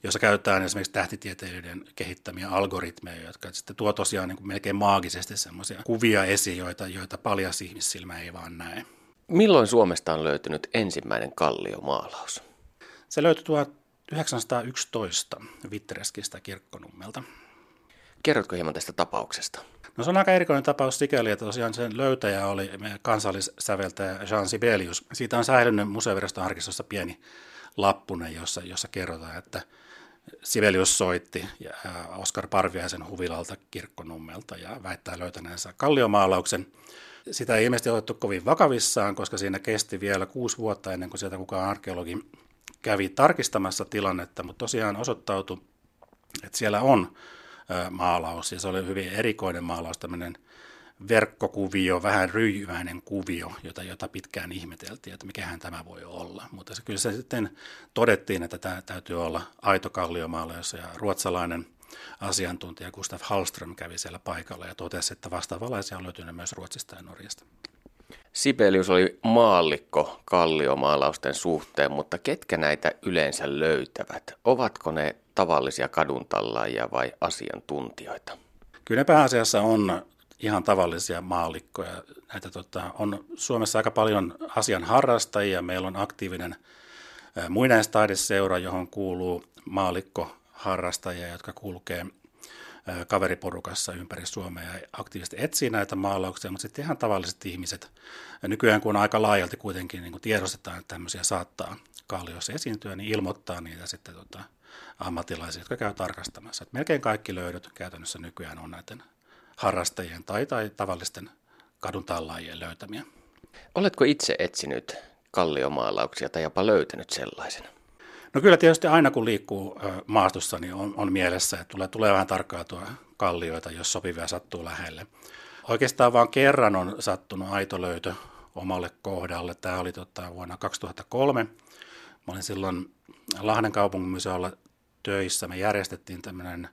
joissa käytetään esimerkiksi tähtitieteilijöiden kehittämiä algoritmeja, jotka sitten tuo tosiaan niin kuin melkein maagisesti semmoisia kuvia esiin, joita, joita paljas ihmissilmä ei vaan näe. Milloin Suomesta on löytynyt ensimmäinen kalliomaalaus? Se löytyi 1911 Vittereskistä kirkkonummelta. Kerrotko hieman tästä tapauksesta? No se on aika erikoinen tapaus sikäli, että tosiaan sen löytäjä oli kansallissäveltäjä Jean Sibelius. Siitä on säilynyt museoviraston arkistossa pieni lappune, jossa, jossa kerrotaan, että Sibelius soitti ja Oskar Parviaisen huvilalta kirkkonummelta ja väittää löytäneensä kalliomaalauksen. Sitä ei ilmeisesti otettu kovin vakavissaan, koska siinä kesti vielä kuusi vuotta ennen kuin sieltä kukaan arkeologi kävi tarkistamassa tilannetta, mutta tosiaan osoittautui, että siellä on maalaus ja se oli hyvin erikoinen maalaus, tämmöinen verkkokuvio, vähän ryijyväinen kuvio, jota, jota pitkään ihmeteltiin, että mikähän tämä voi olla. Mutta se, kyllä se sitten todettiin, että tämä täytyy olla aito kalliomaalaus ja ruotsalainen asiantuntija Gustav Hallström kävi siellä paikalla ja totesi, että vastaavalaisia on löytynyt myös Ruotsista ja Norjasta. Sibelius oli maallikko kalliomaalausten suhteen, mutta ketkä näitä yleensä löytävät? Ovatko ne tavallisia kaduntallaajia vai asiantuntijoita? Kyllä ne pääasiassa on ihan tavallisia maallikkoja. Näitä tota, on Suomessa aika paljon asian harrastajia. Meillä on aktiivinen muinaistaideseura, johon kuuluu maalikkoharrastajia, jotka kulkee kaveriporukassa ympäri Suomea ja aktiivisesti etsii näitä maalauksia, mutta sitten ihan tavalliset ihmiset, nykyään kun aika laajalti kuitenkin niin tiedostetaan, että tämmöisiä saattaa kalliossa esiintyä, niin ilmoittaa niitä sitten tota, ammattilaisia, jotka käy tarkastamassa. Et melkein kaikki löydöt käytännössä nykyään on näiden harrastajien tai, tai tavallisten kadun tallaajien löytämiä. Oletko itse etsinyt kalliomaalauksia tai jopa löytänyt sellaisen? No kyllä tietysti aina kun liikkuu maastossa, niin on, on mielessä, että tulee, tulee vähän tuo kallioita, jos sopivia sattuu lähelle. Oikeastaan vain kerran on sattunut aito löytö omalle kohdalle. Tämä oli tota, vuonna 2003. Mä olin silloin Lahden kaupungin museolla töissä. Me järjestettiin tämmöinen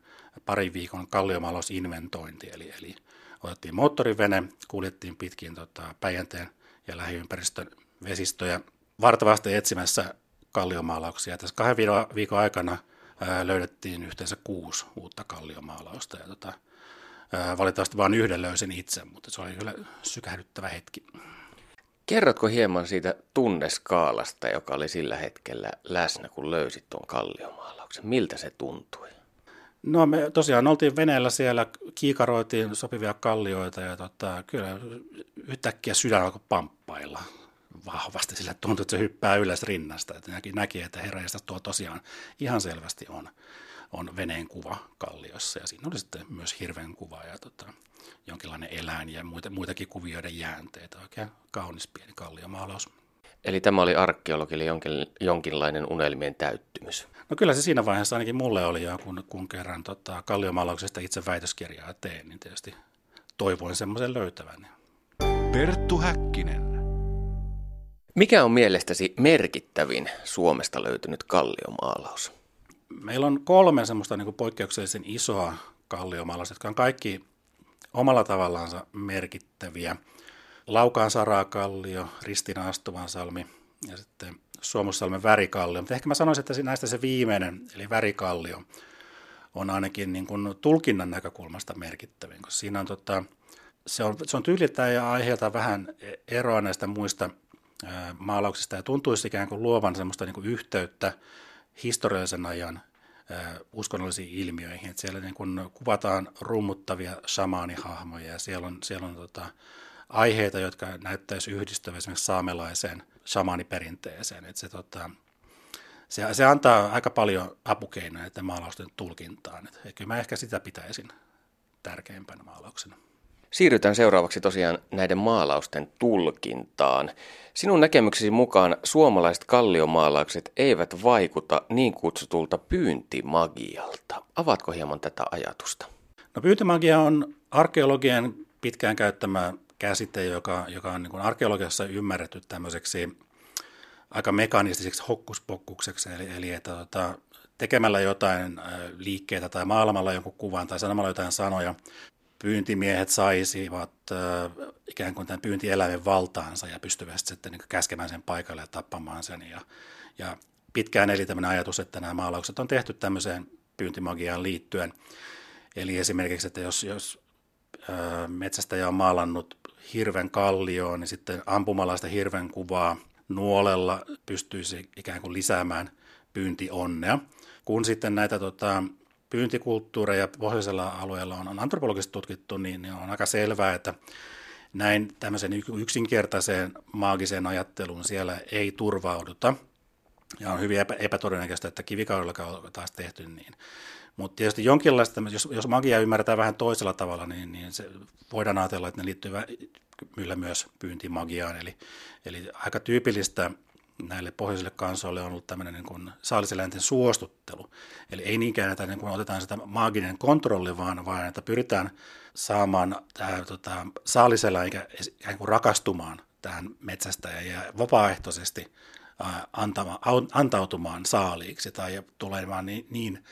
parin viikon kalliomaalausinventointi, eli, eli otettiin moottorivene, kuljettiin pitkin tota, Päijänteen ja lähiympäristön vesistöjä vartavasti etsimässä kalliomaalauksia. Tässä kahden viikon aikana ää, löydettiin yhteensä kuusi uutta kalliomaalausta. Ja tota, ää, valitettavasti vain yhden löysin itse, mutta se oli kyllä sykähdyttävä hetki. Kerrotko hieman siitä tunneskaalasta, joka oli sillä hetkellä läsnä, kun löysit tuon kalliomaalauksen? Miltä se tuntui? No me tosiaan oltiin veneellä siellä, kiikaroitiin sopivia kallioita ja tota, kyllä yhtäkkiä sydän alkoi pamppailla vahvasti, sillä tuntui, että se hyppää ylös rinnasta. Että näki, näki että herra tuo tosiaan ihan selvästi on on veneen kuva kalliossa ja siinä oli sitten myös hirven kuva ja tota, jonkinlainen eläin ja muita, muitakin kuvioiden jäänteitä. Oikein kaunis pieni kalliomaalaus. Eli tämä oli arkeologille jonkin, jonkinlainen unelmien täyttymys. No kyllä se siinä vaiheessa ainakin mulle oli jo, kun, kun kerran tota, kalliomaalauksesta itse väitöskirjaa tein, niin tietysti toivoin semmoisen löytävän. Perttu Häkkinen. Mikä on mielestäsi merkittävin Suomesta löytynyt kalliomaalaus? Meillä on kolme semmoista niin kuin poikkeuksellisen isoa kalliomaalausta, jotka on kaikki omalla tavallaansa merkittäviä. Laukaan Sarakallio, Ristina Astuvansalmi ja sitten Suomussalmen värikallio. Mutta ehkä mä sanoisin, että näistä se viimeinen, eli värikallio, on ainakin niin kuin tulkinnan näkökulmasta merkittävin, koska siinä on, tota, se on, se on tyyliltään ja aiheelta vähän eroa näistä muista maalauksista ja tuntuisi ikään kuin luovan semmoista niin kuin yhteyttä historiallisen ajan ää, uskonnollisiin ilmiöihin. Että siellä niin kuin kuvataan rummuttavia shamaanihahmoja ja siellä on, siellä on tota, aiheita, jotka näyttäisi yhdistävän esimerkiksi saamelaiseen shamaaniperinteeseen. Että se, tota, se, se, antaa aika paljon apukeinoja näiden maalausten tulkintaan. Että kyllä mä ehkä sitä pitäisin tärkeimpänä maalauksena. Siirrytään seuraavaksi tosiaan näiden maalausten tulkintaan. Sinun näkemyksesi mukaan suomalaiset kalliomaalaukset eivät vaikuta niin kutsutulta pyyntimagialta. Avatko hieman tätä ajatusta? No pyyntimagia on arkeologian pitkään käyttämä käsite, joka, joka on niin arkeologiassa ymmärretty tämmöiseksi aika mekanistiseksi hokkuspokkukseksi, eli, eli että tota, tekemällä jotain liikkeitä tai maailmalla jonkun kuvan tai sanomalla jotain sanoja, pyyntimiehet saisivat äh, ikään kuin tämän pyyntieläimen valtaansa ja pystyvät sitten niin käskemään sen paikalle ja tappamaan sen. Ja, ja pitkään eli tämmöinen ajatus, että nämä maalaukset on tehty tämmöiseen pyyntimagiaan liittyen. Eli esimerkiksi, että jos, jos äh, metsästäjä on maalannut hirven kallioon, niin sitten ampumalla sitä hirven kuvaa nuolella pystyisi ikään kuin lisäämään pyyntionnea. Kun sitten näitä tota, pyyntikulttuureja pohjoisella alueella on, on antropologisesti tutkittu, niin, niin on aika selvää, että näin tämmöisen yksinkertaiseen maagiseen ajatteluun siellä ei turvauduta. Ja on hyvin epä, epätodennäköistä, että kivikaudella on taas tehty niin. Mutta tietysti jonkinlaista, jos, jos magia ymmärretään vähän toisella tavalla, niin, niin se voidaan ajatella, että ne liittyy kyllä myös pyyntimagiaan. Eli, eli aika tyypillistä näille pohjoisille kansoille on ollut tämmöinen niin saaliseläinten suostuttelu. Eli ei niinkään, että niin kuin otetaan sitä maaginen kontrolli, vaan, vaan että pyritään saamaan tämä tota, saaliseläin rakastumaan tähän metsästäjään ja vapaaehtoisesti antama, antautumaan saaliiksi tai tulemaan niin, niin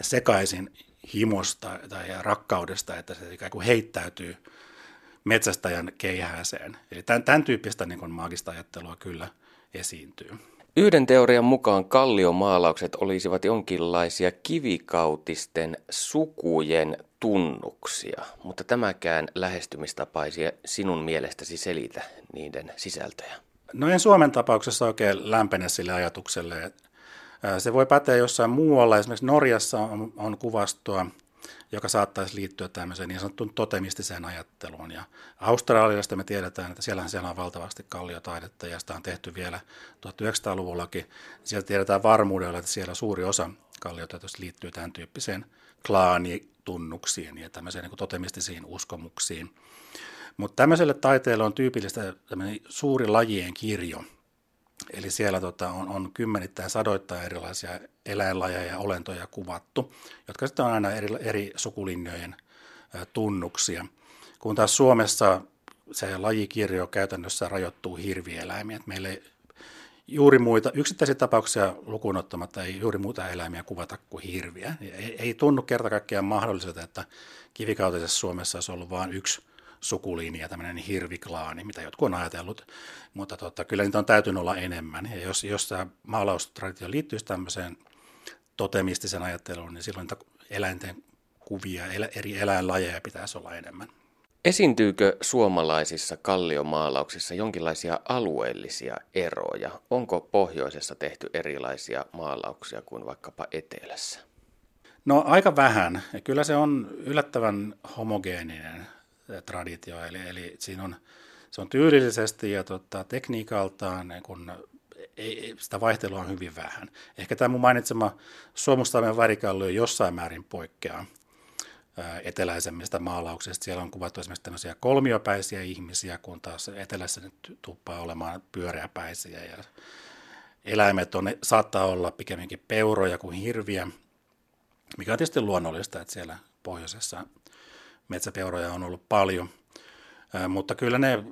sekaisin himosta tai rakkaudesta, että se ikään kuin heittäytyy metsästäjän keihääseen. Eli tämän, tämän tyyppistä niin kuin maagista ajattelua kyllä – esiintyy. Yhden teorian mukaan kalliomaalaukset olisivat jonkinlaisia kivikautisten sukujen tunnuksia, mutta tämäkään lähestymistapaisi sinun mielestäsi selitä niiden sisältöjä. No en Suomen tapauksessa oikein lämpene sille ajatukselle. Se voi päteä jossain muualla. Esimerkiksi Norjassa on, on kuvastoa joka saattaisi liittyä tämmöiseen niin sanottuun totemistiseen ajatteluun. Ja Australiasta me tiedetään, että siellähän siellä on valtavasti kalliotaidetta ja sitä on tehty vielä 1900-luvullakin. Sieltä tiedetään varmuudella, että siellä suuri osa kalliotaiteesta liittyy tämän tyyppiseen klaanitunnuksiin ja tämmöiseen niin totemistisiin uskomuksiin. Mutta tämmöiselle taiteelle on tyypillistä suuri lajien kirjo – Eli siellä tota, on, on kymmenittäin sadoittain erilaisia eläinlajeja ja olentoja kuvattu, jotka sitten on aina eri, eri sukulinjojen ä, tunnuksia. Kun taas Suomessa se lajikirjo käytännössä rajoittuu hirvieläimiin. Meillä ei juuri muita, yksittäisiä tapauksia lukuun ottamatta ei juuri muita eläimiä kuvata kuin hirviä. Ei, ei tunnu kerta kaikkiaan mahdolliselta, että kivikautisessa Suomessa olisi ollut vain yksi sukulinja, tämmöinen hirviklaani, mitä jotkut on ajatellut, mutta tota, kyllä niitä on täytynyt olla enemmän. Ja jos, jos tämä maalaustraditio liittyisi tämmöiseen totemistisen ajatteluun, niin silloin niitä eläinten kuvia, eri eläinlajeja pitäisi olla enemmän. Esiintyykö suomalaisissa kalliomaalauksissa jonkinlaisia alueellisia eroja? Onko pohjoisessa tehty erilaisia maalauksia kuin vaikkapa etelässä? No aika vähän. Kyllä se on yllättävän homogeeninen traditio, eli, eli siinä on, se on tyylillisesti ja tota, tekniikaltaan niin kun ei, sitä vaihtelua on hyvin vähän. Ehkä tämä mun mainitsema Suomustamien värikallio jossain määrin poikkeaa eteläisemmistä maalauksista. Siellä on kuvattu esimerkiksi tämmöisiä kolmiopäisiä ihmisiä, kun taas etelässä nyt tuppaa olemaan pyöreäpäisiä. Ja eläimet on, saattaa olla pikemminkin peuroja kuin hirviä, mikä on tietysti luonnollista, että siellä pohjoisessa metsäpeuroja on ollut paljon. Mutta kyllä ne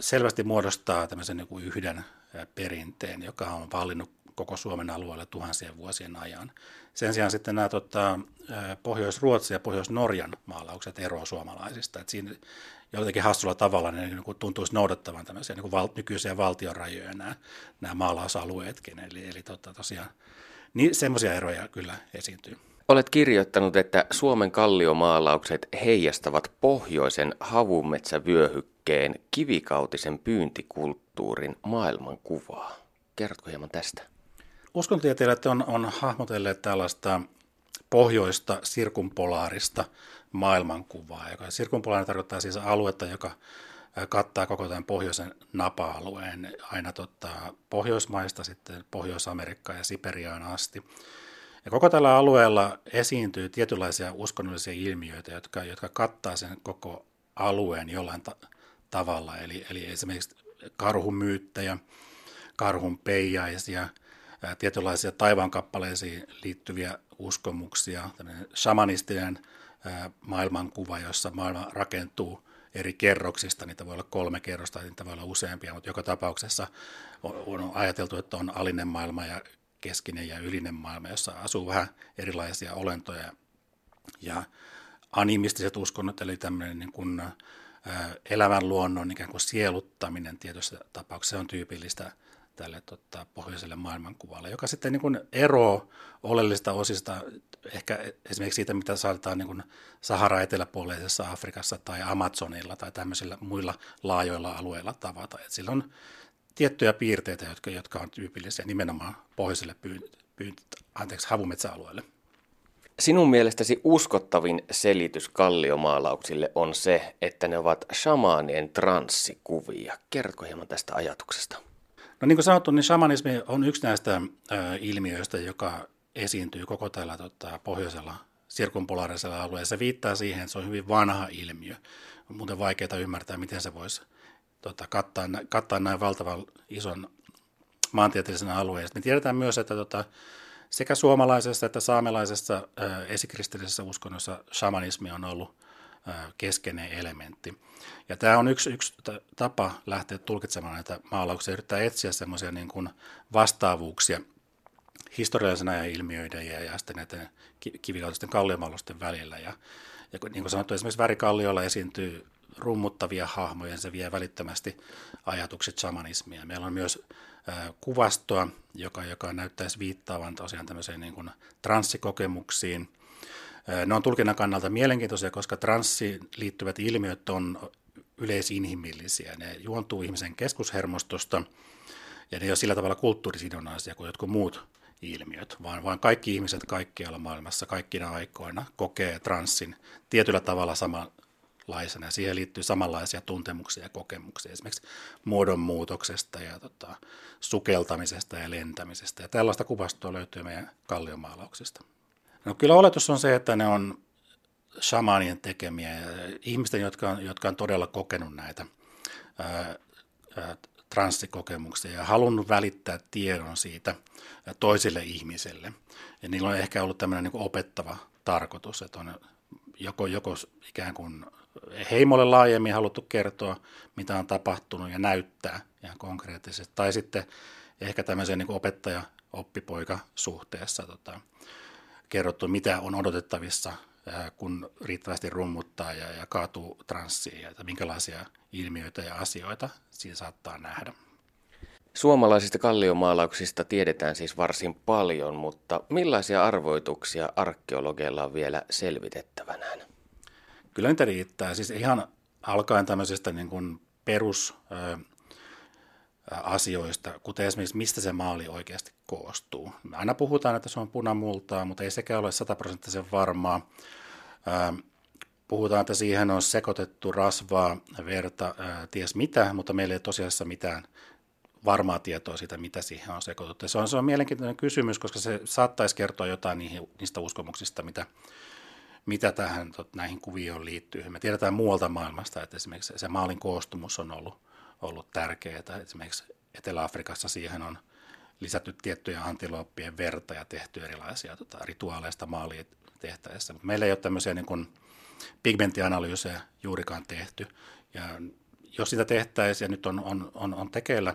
selvästi muodostaa tämmöisen niin kuin yhden perinteen, joka on vallinnut koko Suomen alueella tuhansien vuosien ajan. Sen sijaan sitten nämä tota, Pohjois-Ruotsi ja Pohjois-Norjan maalaukset eroavat suomalaisista. Et siinä jotenkin hassulla tavalla ne niin kuin tuntuisi noudattavan tämmöisiä niin kuin val, nykyisiä valtionrajoja nämä, nämä maalausalueetkin. Eli, eli tota, tosiaan niin semmoisia eroja kyllä esiintyy. Olet kirjoittanut, että Suomen kalliomaalaukset heijastavat pohjoisen havumetsävyöhykkeen kivikautisen pyyntikulttuurin maailmankuvaa. Kerrotko hieman tästä? Uskontotieteilijät on, on hahmotelleet tällaista pohjoista sirkumpolaarista maailmankuvaa. Joka sirkumpolaari tarkoittaa siis aluetta, joka kattaa koko tämän pohjoisen napa-alueen aina tota, Pohjoismaista sitten Pohjois-Amerikkaan ja Siperiaan asti. Ja koko tällä alueella esiintyy tietynlaisia uskonnollisia ilmiöitä, jotka, jotka kattaa sen koko alueen jollain ta- tavalla. Eli, eli esimerkiksi karhumyyttejä, karhun peijaisia, tietynlaisia taivaankappaleisiin liittyviä uskomuksia, tämmöinen shamanistinen maailmankuva, jossa maailma rakentuu eri kerroksista, niitä voi olla kolme kerrosta, niitä voi olla useampia, mutta joka tapauksessa on, on ajateltu, että on alinen maailma ja keskinen ja ylinen maailma, jossa asuu vähän erilaisia olentoja. Ja animistiset uskonnot, eli tämmöinen niin kuin, elävän luonnon ikään kuin sieluttaminen tietyissä tapauksissa on tyypillistä tälle tota, pohjoiselle maailmankuvalle, joka sitten niin kuin eroaa oleellista osista, ehkä esimerkiksi siitä, mitä saatetaan niin Sahara-eteläpuoleisessa Afrikassa tai Amazonilla tai tämmöisillä muilla laajoilla alueilla tavata. Et sillä on tiettyjä piirteitä, jotka, jotka on tyypillisiä nimenomaan pohjoiselle pyyn, pyyn, anteeksi, havumetsäalueelle. Sinun mielestäsi uskottavin selitys kalliomaalauksille on se, että ne ovat shamaanien transsikuvia. Kerrotko hieman tästä ajatuksesta? No niin kuin sanottu, niin shamanismi on yksi näistä ö, ilmiöistä, joka esiintyy koko tällä tota, pohjoisella sirkumpolaarisella alueella. Se viittaa siihen, että se on hyvin vanha ilmiö. On muuten vaikeaa ymmärtää, miten se voisi tota, kattaa, kattaa näin valtavan ison maantieteellisen alueen. Me tiedetään myös, että tota, sekä suomalaisessa että saamelaisessa äh, esikristillisessä uskonnossa shamanismi on ollut äh, keskeinen elementti. Ja tämä on yksi, yksi tapa lähteä tulkitsemaan näitä maalauksia, yrittää etsiä semmoisia niin kuin vastaavuuksia historiallisena ja ilmiöiden ja, ja sitten näiden kivikautisten kalliomaalusten välillä. Ja, ja niin kuin sanottu, esimerkiksi värikalliolla esiintyy rummuttavia hahmoja, se vie välittömästi ajatukset shamanismia. Meillä on myös kuvastoa, joka, joka näyttäisi viittaavan tosiaan tämmöiseen niin kuin transsikokemuksiin. Ne on tulkinnan kannalta mielenkiintoisia, koska transsiin liittyvät ilmiöt on yleisinhimillisiä. Ne juontuu ihmisen keskushermostosta ja ne ei ole sillä tavalla kulttuurisidonnaisia kuin jotkut muut ilmiöt, vaan, vaan kaikki ihmiset kaikkialla maailmassa kaikkina aikoina kokee transsin tietyllä tavalla sama, laisena. Siihen liittyy samanlaisia tuntemuksia ja kokemuksia, esimerkiksi muodonmuutoksesta ja tota, sukeltamisesta ja lentämisestä. Ja tällaista kuvastoa löytyy meidän kalliomaalauksista. No kyllä oletus on se, että ne on shamanien tekemiä ja ihmisten, jotka on, jotka on todella kokenut näitä ää, ää, transsikokemuksia ja halunnut välittää tiedon siitä toisille ihmisille. Ja niillä on ehkä ollut tämmöinen niin opettava tarkoitus, että on joko, joko ikään kuin heimolle laajemmin haluttu kertoa, mitä on tapahtunut ja näyttää ihan konkreettisesti. Tai sitten ehkä tämmöisen niin opettaja-oppipoika suhteessa tota, kerrottu, mitä on odotettavissa, kun riittävästi rummuttaa ja, ja kaatuu transsiin ja että minkälaisia ilmiöitä ja asioita siinä saattaa nähdä. Suomalaisista kalliomaalauksista tiedetään siis varsin paljon, mutta millaisia arvoituksia arkeologeilla on vielä selvitettävänään? Kyllä niitä riittää. Siis ihan alkaen tämmöisistä niin kuin perus asioista, kuten esimerkiksi mistä se maali oikeasti koostuu. Me aina puhutaan, että se on punamultaa, mutta ei sekään ole sataprosenttisen varmaa. Puhutaan, että siihen on sekoitettu rasvaa, verta, ties mitä, mutta meillä ei tosiasiassa mitään varmaa tietoa siitä, mitä siihen on sekoitettu. Se on, se on mielenkiintoinen kysymys, koska se saattaisi kertoa jotain niihin, niistä uskomuksista, mitä, mitä tähän näihin kuvioon liittyy. Me tiedetään muualta maailmasta, että esimerkiksi se maalin koostumus on ollut, ollut tärkeää. Esimerkiksi Etelä-Afrikassa siihen on lisätty tiettyjä antilooppien verta ja tehty erilaisia tota, rituaaleista maalia tehtäessä. Mutta meillä ei ole tämmöisiä niin kuin juurikaan tehty. Ja jos sitä tehtäisiin ja nyt on, on, on, on tekeillä,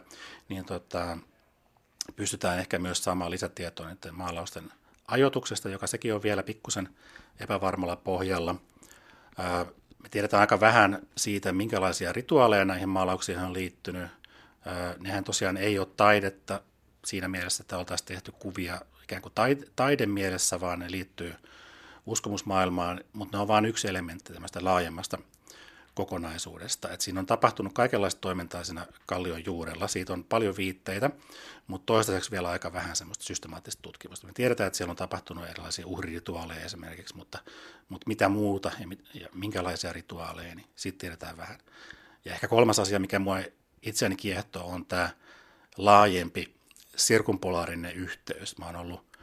niin tota, pystytään ehkä myös saamaan lisätietoa niiden maalausten ajoituksesta, joka sekin on vielä pikkusen epävarmalla pohjalla. Me tiedetään aika vähän siitä, minkälaisia rituaaleja näihin maalauksiin on liittynyt. Nehän tosiaan ei ole taidetta siinä mielessä, että oltaisiin tehty kuvia ikään kuin taide, mielessä, vaan ne liittyy uskomusmaailmaan, mutta ne on vain yksi elementti tämmöistä laajemmasta kokonaisuudesta. Et siinä on tapahtunut kaikenlaista toimintaa siinä kallion juurella. Siitä on paljon viitteitä, mutta toistaiseksi vielä aika vähän semmoista systemaattista tutkimusta. Me tiedetään, että siellä on tapahtunut erilaisia uhrirituaaleja esimerkiksi, mutta, mutta mitä muuta ja, mit, ja minkälaisia rituaaleja, niin siitä tiedetään vähän. Ja ehkä kolmas asia, mikä mua itseäni kiehtoo, on tämä laajempi sirkumpolaarinen yhteys. Mä oon ollut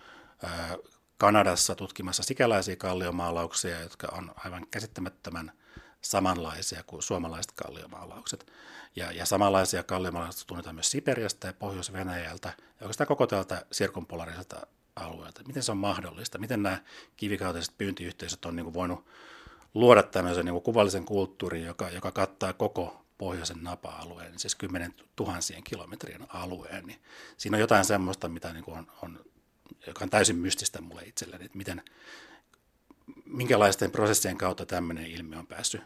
Kanadassa tutkimassa sikäläisiä kalliomaalauksia, jotka on aivan käsittämättömän – samanlaisia kuin suomalaiset kalliomaalaukset. Ja, ja samanlaisia kalliomaalauksia tunnetaan myös Siperiasta ja Pohjois-Venäjältä ja oikeastaan koko tältä sirkumpolariselta alueelta. Miten se on mahdollista? Miten nämä kivikautiset pyyntiyhteisöt on niin kuin voinut luoda tämmöisen niin kuin kuvallisen kulttuurin, joka, joka kattaa koko pohjoisen napa-alueen, siis kymmenen tuhansien kilometrien alueen, niin siinä on jotain semmoista, mitä niin kuin on, on, joka on täysin mystistä mulle itselleni, että miten, minkälaisten prosessien kautta tämmöinen ilmiö on päässyt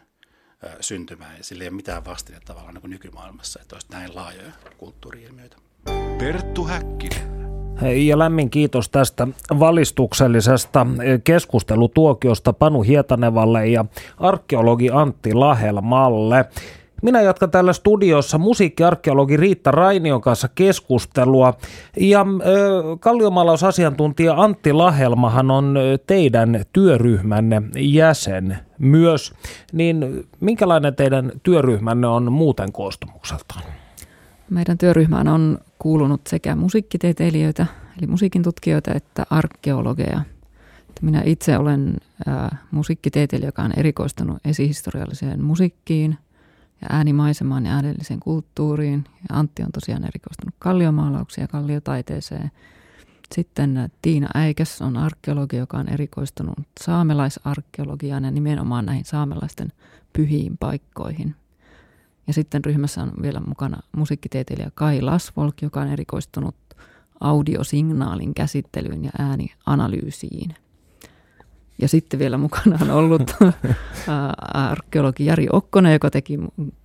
syntymään ja sillä ei ole mitään vastinetta tavallaan niin kuin nykymaailmassa, että olisi näin laajoja kulttuuri-ilmiöitä. Perttu Häkkinen. Ja lämmin kiitos tästä valistuksellisesta keskustelutuokiosta Panu Hietanevalle ja arkeologi Antti Lahelmalle. Minä jatkan täällä studiossa musiikkiarkeologi Riitta Rainion kanssa keskustelua. Ja kalliomaalausasiantuntija Antti Lahelmahan on teidän työryhmänne jäsen myös. Niin minkälainen teidän työryhmänne on muuten koostumukseltaan? Meidän työryhmään on kuulunut sekä musiikkitieteilijöitä, eli musiikin tutkijoita, että arkeologeja. Minä itse olen musiikkitieteilijä, joka on erikoistunut esihistorialliseen musiikkiin – ja äänimaisemaan ja äänelliseen kulttuuriin. Ja Antti on tosiaan erikoistunut kalliomaalauksiin ja kalliotaiteeseen. Sitten Tiina Äikäs on arkeologi, joka on erikoistunut saamelaisarkeologiaan ja nimenomaan näihin saamelaisten pyhiin paikkoihin. Ja sitten ryhmässä on vielä mukana musiikkitieteilijä Kai Lasvolk, joka on erikoistunut audiosignaalin käsittelyyn ja äänianalyysiin. Ja sitten vielä mukana on ollut <laughs> arkeologi Jari Okkonen, joka teki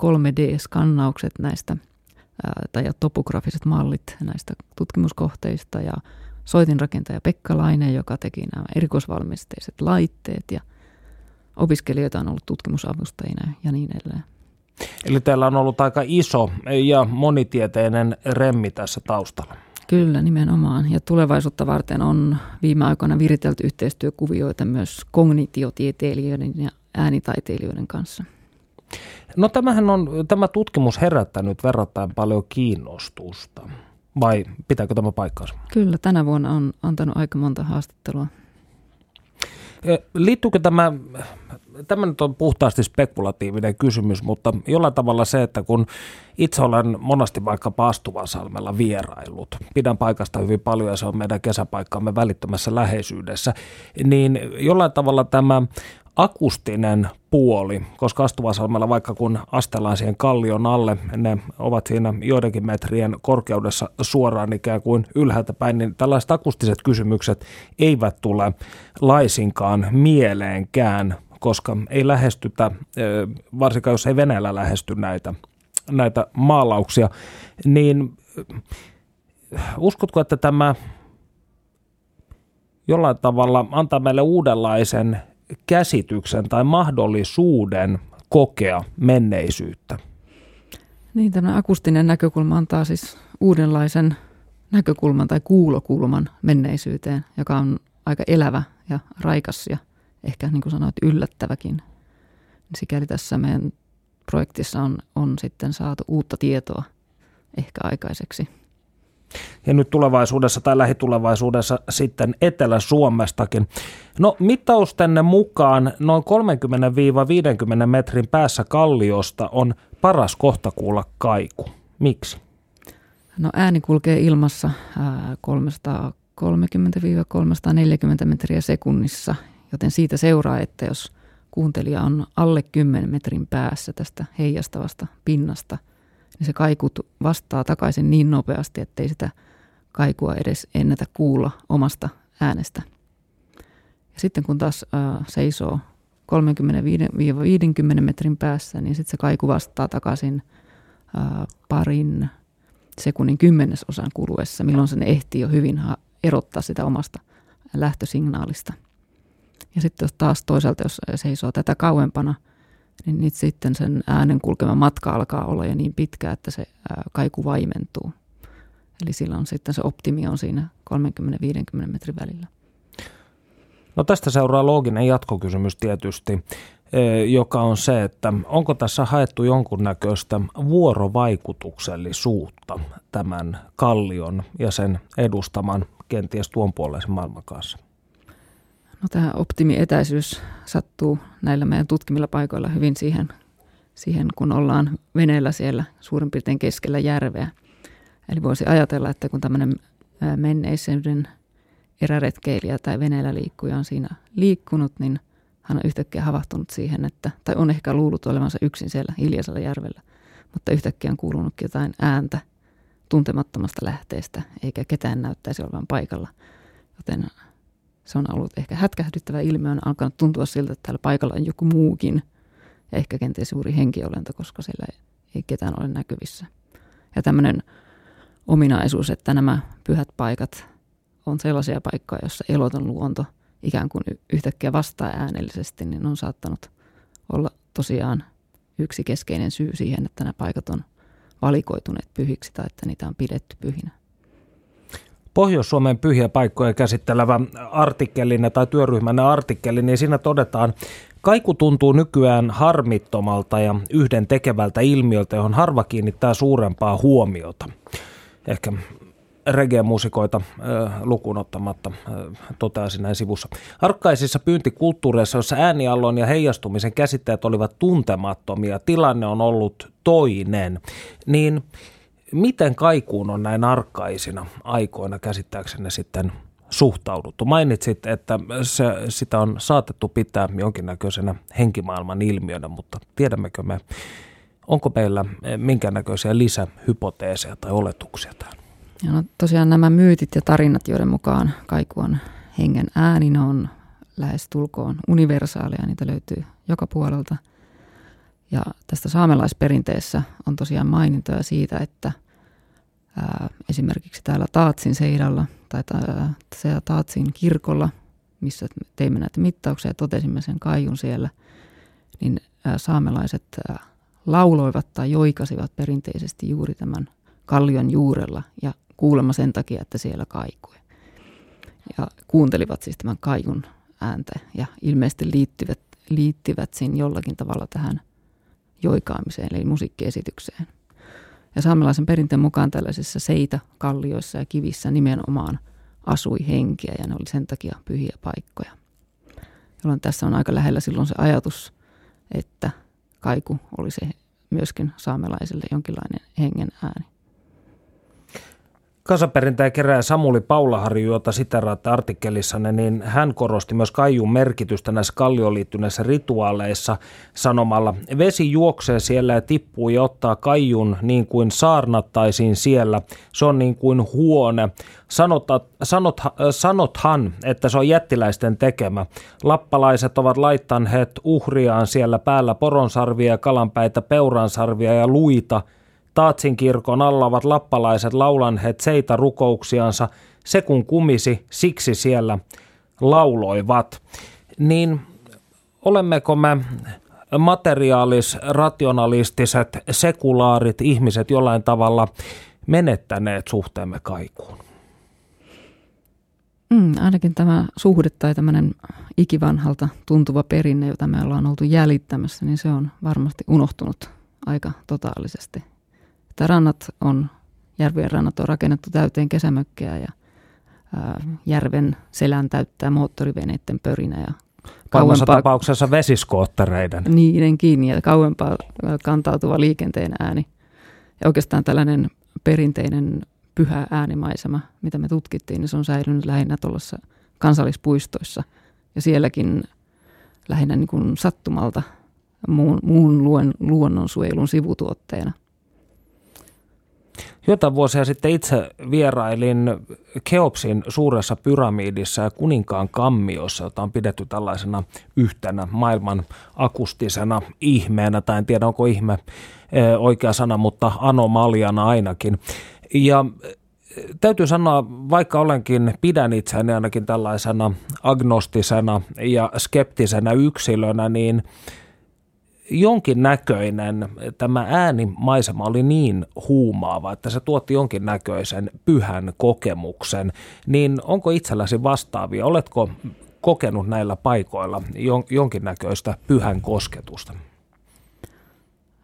3D-skannaukset näistä tai topografiset mallit näistä tutkimuskohteista ja soitinrakentaja Pekka Laine, joka teki nämä erikoisvalmisteiset laitteet ja opiskelijoita on ollut tutkimusavustajina ja niin edelleen. Eli teillä on ollut aika iso ja monitieteinen remmi tässä taustalla. Kyllä, nimenomaan. Ja tulevaisuutta varten on viime aikoina viritelty yhteistyökuvioita myös kognitiotieteilijöiden ja äänitaiteilijoiden kanssa. No tämähän on, tämä tutkimus herättänyt verrattain paljon kiinnostusta. Vai pitääkö tämä paikkaansa? Kyllä, tänä vuonna on antanut aika monta haastattelua. Liittyykö tämä tämä nyt on puhtaasti spekulatiivinen kysymys, mutta jollain tavalla se, että kun itse olen monasti vaikka Pastuvasalmella vierailut, pidän paikasta hyvin paljon ja se on meidän kesäpaikkamme välittömässä läheisyydessä, niin jollain tavalla tämä akustinen puoli, koska Astuvasalmella vaikka kun astellaan siihen kallion alle, ne ovat siinä joidenkin metrien korkeudessa suoraan ikään kuin ylhäältä päin, niin tällaiset akustiset kysymykset eivät tule laisinkaan mieleenkään koska ei lähestytä, varsinkaan jos ei Venäjällä lähesty näitä, näitä maalauksia, niin uskotko, että tämä jollain tavalla antaa meille uudenlaisen käsityksen tai mahdollisuuden kokea menneisyyttä? Niin, tämä akustinen näkökulma antaa siis uudenlaisen näkökulman tai kuulokulman menneisyyteen, joka on aika elävä ja raikas ja ehkä niin kuin sanoit yllättäväkin. Sikäli tässä meidän projektissa on, on sitten saatu uutta tietoa ehkä aikaiseksi. Ja nyt tulevaisuudessa tai lähitulevaisuudessa sitten Etelä-Suomestakin. No mittaustenne mukaan noin 30-50 metrin päässä kalliosta on paras kohta kuulla kaiku. Miksi? No ääni kulkee ilmassa 330-340 metriä sekunnissa, joten siitä seuraa, että jos kuuntelija on alle 10 metrin päässä tästä heijastavasta pinnasta, niin se kaiku vastaa takaisin niin nopeasti, ettei sitä kaikua edes ennätä kuulla omasta äänestä. Ja sitten kun taas äh, seisoo 35-50 metrin päässä, niin sitten se kaiku vastaa takaisin äh, parin sekunnin kymmenesosan kuluessa, milloin sen ehtii jo hyvin erottaa sitä omasta lähtösignaalista. Ja sitten taas toisaalta, jos seisoo tätä kauempana, niin nyt sitten sen äänen kulkema matka alkaa olla jo niin pitkä, että se kaiku vaimentuu. Eli silloin sitten se optimi on siinä 30-50 metrin välillä. No tästä seuraa looginen jatkokysymys tietysti, e, joka on se, että onko tässä haettu jonkunnäköistä vuorovaikutuksellisuutta tämän kallion ja sen edustaman kenties tuon puoleisen maailman kanssa? No tämä optimietäisyys sattuu näillä meidän tutkimilla paikoilla hyvin siihen, siihen, kun ollaan veneellä siellä suurin piirtein keskellä järveä. Eli voisi ajatella, että kun tämmöinen menneisyyden eräretkeilijä tai veneellä liikkuja on siinä liikkunut, niin hän on yhtäkkiä havahtunut siihen, että, tai on ehkä luullut olevansa yksin siellä hiljaisella järvellä, mutta yhtäkkiä on kuulunut jotain ääntä tuntemattomasta lähteestä, eikä ketään näyttäisi olevan paikalla. Joten se on ollut ehkä hätkähdyttävä ilmiö, on alkanut tuntua siltä, että täällä paikalla on joku muukin, ja ehkä kenties juuri henkiolento, koska siellä ei ketään ole näkyvissä. Ja tämmöinen ominaisuus, että nämä pyhät paikat on sellaisia paikkoja, joissa eloton luonto ikään kuin yhtäkkiä vastaa äänellisesti, niin on saattanut olla tosiaan yksi keskeinen syy siihen, että nämä paikat on valikoituneet pyhiksi tai että niitä on pidetty pyhinä. Pohjois-Suomen pyhiä paikkoja käsittelevä artikkelinen tai työryhmän artikkeli, niin siinä todetaan, kaiku tuntuu nykyään harmittomalta ja yhden tekevältä ilmiöltä, johon harva kiinnittää suurempaa huomiota. Ehkä reggae-muusikoita äh, lukuun ottamatta, toteaisin näin sivussa. Arkkaisissa pyyntikulttuureissa, joissa ääniallon ja heijastumisen käsitteet olivat tuntemattomia, tilanne on ollut toinen, niin miten kaikuun on näin arkkaisina aikoina käsittääksenne sitten suhtauduttu? Mainitsit, että se, sitä on saatettu pitää jonkinnäköisenä henkimaailman ilmiönä, mutta tiedämmekö me, onko meillä minkäännäköisiä lisähypoteeseja tai oletuksia? Ja no, tosiaan nämä myytit ja tarinat, joiden mukaan kaiku on hengen ääni, ne on lähes tulkoon universaaleja, niitä löytyy joka puolelta. Ja tästä saamelaisperinteessä on tosiaan mainintoja siitä, että ää, esimerkiksi täällä Taatsin seidalla tai ta- Taatsin kirkolla, missä teimme näitä mittauksia ja totesimme sen kaijun siellä, niin ää, saamelaiset ää, lauloivat tai joikasivat perinteisesti juuri tämän kallion juurella ja kuulemma sen takia, että siellä kaikui. Ja kuuntelivat siis tämän kaijun ääntä ja ilmeisesti liittyvät, liittyvät siinä jollakin tavalla tähän joikaamiseen, eli musiikkiesitykseen. Ja saamelaisen perinteen mukaan tällaisissa seitä, kallioissa ja kivissä nimenomaan asui henkiä ja ne oli sen takia pyhiä paikkoja. Jolloin tässä on aika lähellä silloin se ajatus, että kaiku oli se myöskin saamelaisille jonkinlainen hengen ääni. Kansaperintäjä kerää Samuli Paulaharju, jota siteraatte artikkelissanne, niin hän korosti myös kaijun merkitystä näissä kallioon liittyneissä rituaaleissa sanomalla, vesi juoksee siellä ja tippuu ja ottaa kaijun niin kuin saarnattaisiin siellä. Se on niin kuin huone. Sanot, sanot, sanothan, että se on jättiläisten tekemä. Lappalaiset ovat laittaneet uhriaan siellä päällä poronsarvia, kalanpäitä, peuransarvia ja luita – Taatsin kirkon alla ovat lappalaiset laulanheet seitä rukouksiansa, se kun kumisi, siksi siellä lauloivat. Niin olemmeko me materiaalis, rationalistiset, sekulaarit ihmiset jollain tavalla menettäneet suhteemme kaikuun? Mm, ainakin tämä suhde tai tämmöinen ikivanhalta tuntuva perinne, jota me ollaan oltu jäljittämässä, niin se on varmasti unohtunut aika totaalisesti että rannat on järvien rannat on rakennettu täyteen kesämökkejä ja ää, järven selän täyttää moottoriveneiden pörinä ja Pahimmassa tapauksessa vesiskoottereiden. Niidenkin ja kauempaa kantautuva liikenteen ääni. Ja oikeastaan tällainen perinteinen pyhä äänimaisema, mitä me tutkittiin, niin se on säilynyt lähinnä tuollaisessa kansallispuistoissa. Ja sielläkin lähinnä niin kuin sattumalta muun, muun luen, luonnonsuojelun sivutuotteena. Jotain vuosia sitten itse vierailin Keopsin suuressa pyramidissa ja kuninkaan kammiossa, jota on pidetty tällaisena yhtenä maailman akustisena ihmeenä, tai en tiedä onko ihme oikea sana, mutta anomaliana ainakin. Ja täytyy sanoa, vaikka olenkin, pidän itseäni ainakin tällaisena agnostisena ja skeptisenä yksilönä, niin jonkin näköinen tämä äänimaisema oli niin huumaava, että se tuotti jonkin näköisen pyhän kokemuksen. Niin onko itselläsi vastaavia? Oletko kokenut näillä paikoilla jonkinnäköistä pyhän kosketusta?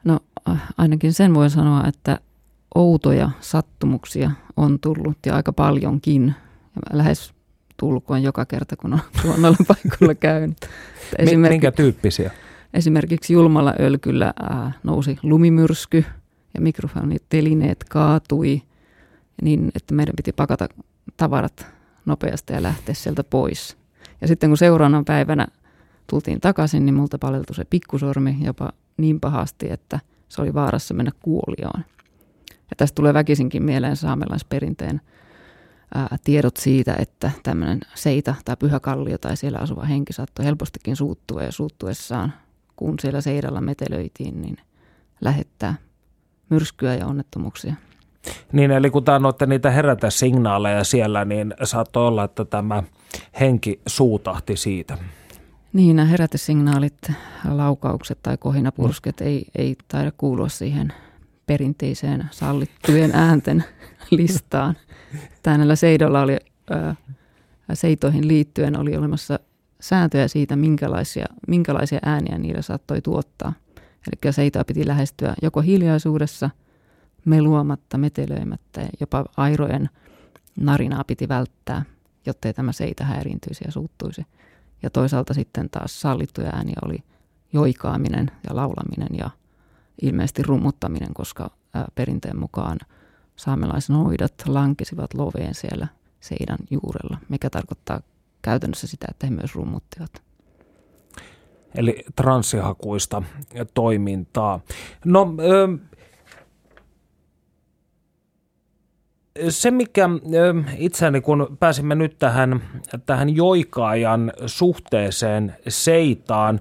No ainakin sen voi sanoa, että outoja sattumuksia on tullut ja aika paljonkin. Lähes tulkoon joka kerta, kun on tuonnoilla paikoilla käynyt. Esimerkiksi, Minkä tyyppisiä? Esimerkiksi julmalla ölkyllä ää, nousi lumimyrsky ja mikrofonitelineet kaatui niin, että meidän piti pakata tavarat nopeasti ja lähteä sieltä pois. Ja sitten kun seuraavana päivänä tultiin takaisin, niin multa paleltui se pikkusormi jopa niin pahasti, että se oli vaarassa mennä kuolioon. Ja tästä tulee väkisinkin mieleen saamelaisperinteen tiedot siitä, että tämmöinen seita tai pyhäkallio tai siellä asuva henki saattoi helpostikin suuttua ja suuttuessaan, kun siellä seidalla metelöitiin, niin lähettää myrskyä ja onnettomuuksia. Niin, eli kun annoitte niitä herätäsignaaleja siellä, niin saattoi olla, että tämä henki suutahti siitä. Niin, nämä herätesignaalit, laukaukset tai kohinapursket mm. ei, ei taida kuulua siihen perinteiseen sallittujen äänten listaan. Tänällä Seidolla oli, ää, Seitoihin liittyen oli olemassa sääntöjä siitä, minkälaisia, minkälaisia ääniä niillä saattoi tuottaa. Eli Seitoa piti lähestyä joko hiljaisuudessa, meluamatta, metelöimättä, jopa airojen narinaa piti välttää, jottei tämä Seitä häiriintyisi ja suuttuisi. Ja toisaalta sitten taas sallittuja ääniä oli joikaaminen ja laulaminen ja ilmeisesti rummuttaminen, koska perinteen mukaan saamelaisnoidat lankesivat loveen siellä seidan juurella, mikä tarkoittaa käytännössä sitä, että he myös rummuttivat. Eli transsihakuista toimintaa. No, se, mikä itseäni, kun pääsimme nyt tähän, tähän joikaajan suhteeseen seitaan,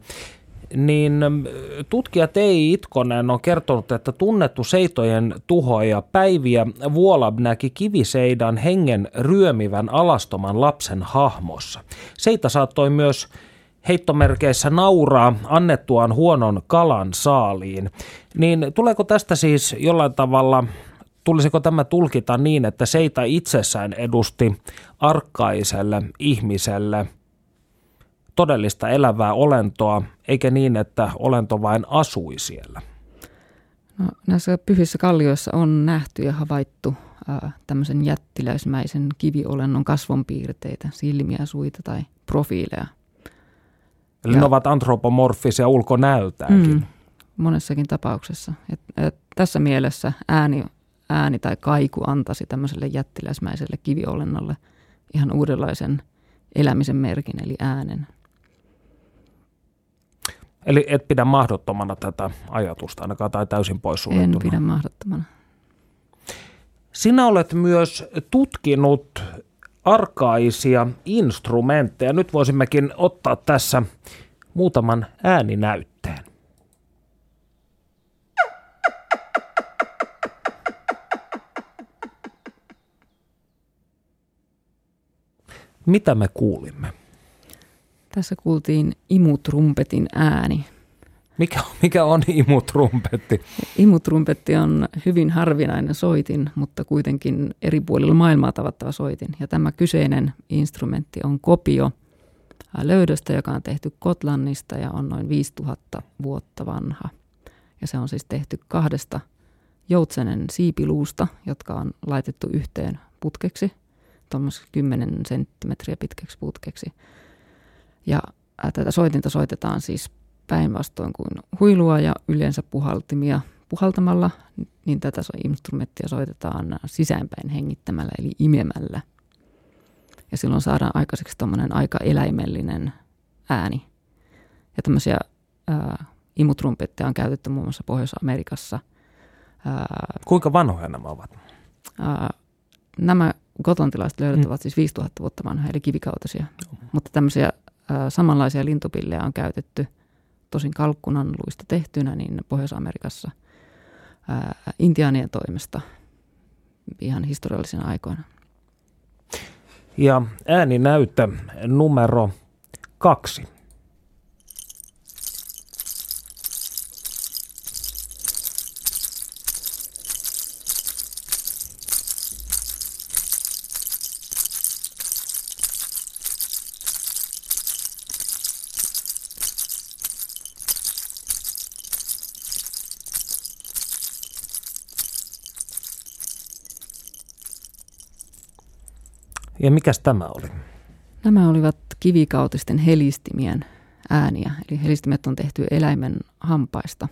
niin tutkija Tei Itkonen on kertonut, että tunnettu seitojen tuhoaja Päiviä Vuolab näki kiviseidan hengen ryömivän alastoman lapsen hahmossa. Seita saattoi myös heittomerkeissä nauraa annettuaan huonon kalan saaliin. Niin tuleeko tästä siis jollain tavalla tulisiko tämä tulkita niin, että seita itsessään edusti arkkaiselle ihmiselle todellista elävää olentoa, eikä niin, että olento vain asui siellä? No, näissä pyhissä kallioissa on nähty ja havaittu ää, tämmöisen jättiläismäisen kiviolennon kasvonpiirteitä, silmiä, suita tai profiileja. Eli ja, ne ovat antropomorfisia ulkonäöltäänkin. Mm, monessakin tapauksessa. Et, et, tässä mielessä ääni ääni tai kaiku antaisi tämmöiselle jättiläismäiselle kiviolennolle ihan uudenlaisen elämisen merkin, eli äänen. Eli et pidä mahdottomana tätä ajatusta ainakaan tai täysin poissuljettuna? En pidä mahdottomana. Sinä olet myös tutkinut arkaisia instrumentteja. Nyt voisimmekin ottaa tässä muutaman ääninäytteen. Mitä me kuulimme? Tässä kuultiin imutrumpetin ääni. Mikä, mikä on imutrumpetti? Imutrumpetti on hyvin harvinainen soitin, mutta kuitenkin eri puolilla maailmaa tavattava soitin. Ja tämä kyseinen instrumentti on kopio löydöstä, joka on tehty Kotlannista ja on noin 5000 vuotta vanha. Ja se on siis tehty kahdesta joutsenen siipiluusta, jotka on laitettu yhteen putkeksi, tuommoiseksi 10 senttimetriä pitkäksi putkeksi. Ja tätä soitinta soitetaan siis päinvastoin kuin huilua ja yleensä puhaltimia puhaltamalla, niin tätä instrumenttia soitetaan sisäänpäin hengittämällä eli imemällä. Ja silloin saadaan aikaiseksi tuommoinen aika eläimellinen ääni. Ja tämmöisiä ää, imutrumpetteja on käytetty muun muassa Pohjois-Amerikassa. Ää, Kuinka vanhoja nämä ovat? Ää, nämä gotlantilaiset löydöt mm. ovat siis 5000 vuotta vanhoja, eli kivikautisia. Mm. Mutta tämmöisiä samanlaisia lintupillejä on käytetty, tosin kalkkunan luista tehtynä, niin Pohjois-Amerikassa ää, intiaanien toimesta ihan historiallisina aikoina. Ja ääninäyttö numero kaksi. Ja mikäs tämä oli? Nämä olivat kivikautisten helistimien ääniä. Eli helistimet on tehty eläimen hampaista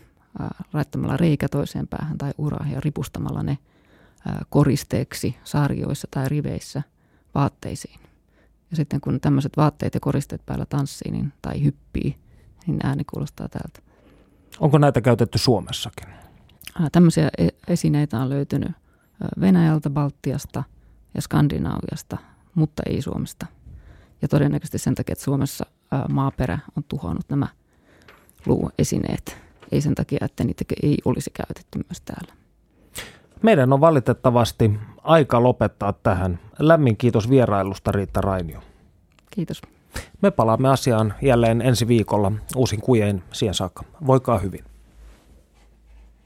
laittamalla reikä toiseen päähän tai uraan ja ripustamalla ne koristeeksi sarjoissa tai riveissä vaatteisiin. Ja sitten kun tämmöiset vaatteet ja koristeet päällä tanssii niin, tai hyppii, niin ääni kuulostaa tältä. Onko näitä käytetty Suomessakin? Tämmöisiä e-, esineitä on löytynyt Venäjältä, Baltiasta ja Skandinaaviasta mutta ei Suomesta. Ja todennäköisesti sen takia, että Suomessa maaperä on tuhonnut nämä luuesineet. Ei sen takia, että niitä ei olisi käytetty myös täällä. Meidän on valitettavasti aika lopettaa tähän. Lämmin kiitos vierailusta Riitta Rainio. Kiitos. Me palaamme asiaan jälleen ensi viikolla uusin kujein siihen saakka. Voikaa hyvin.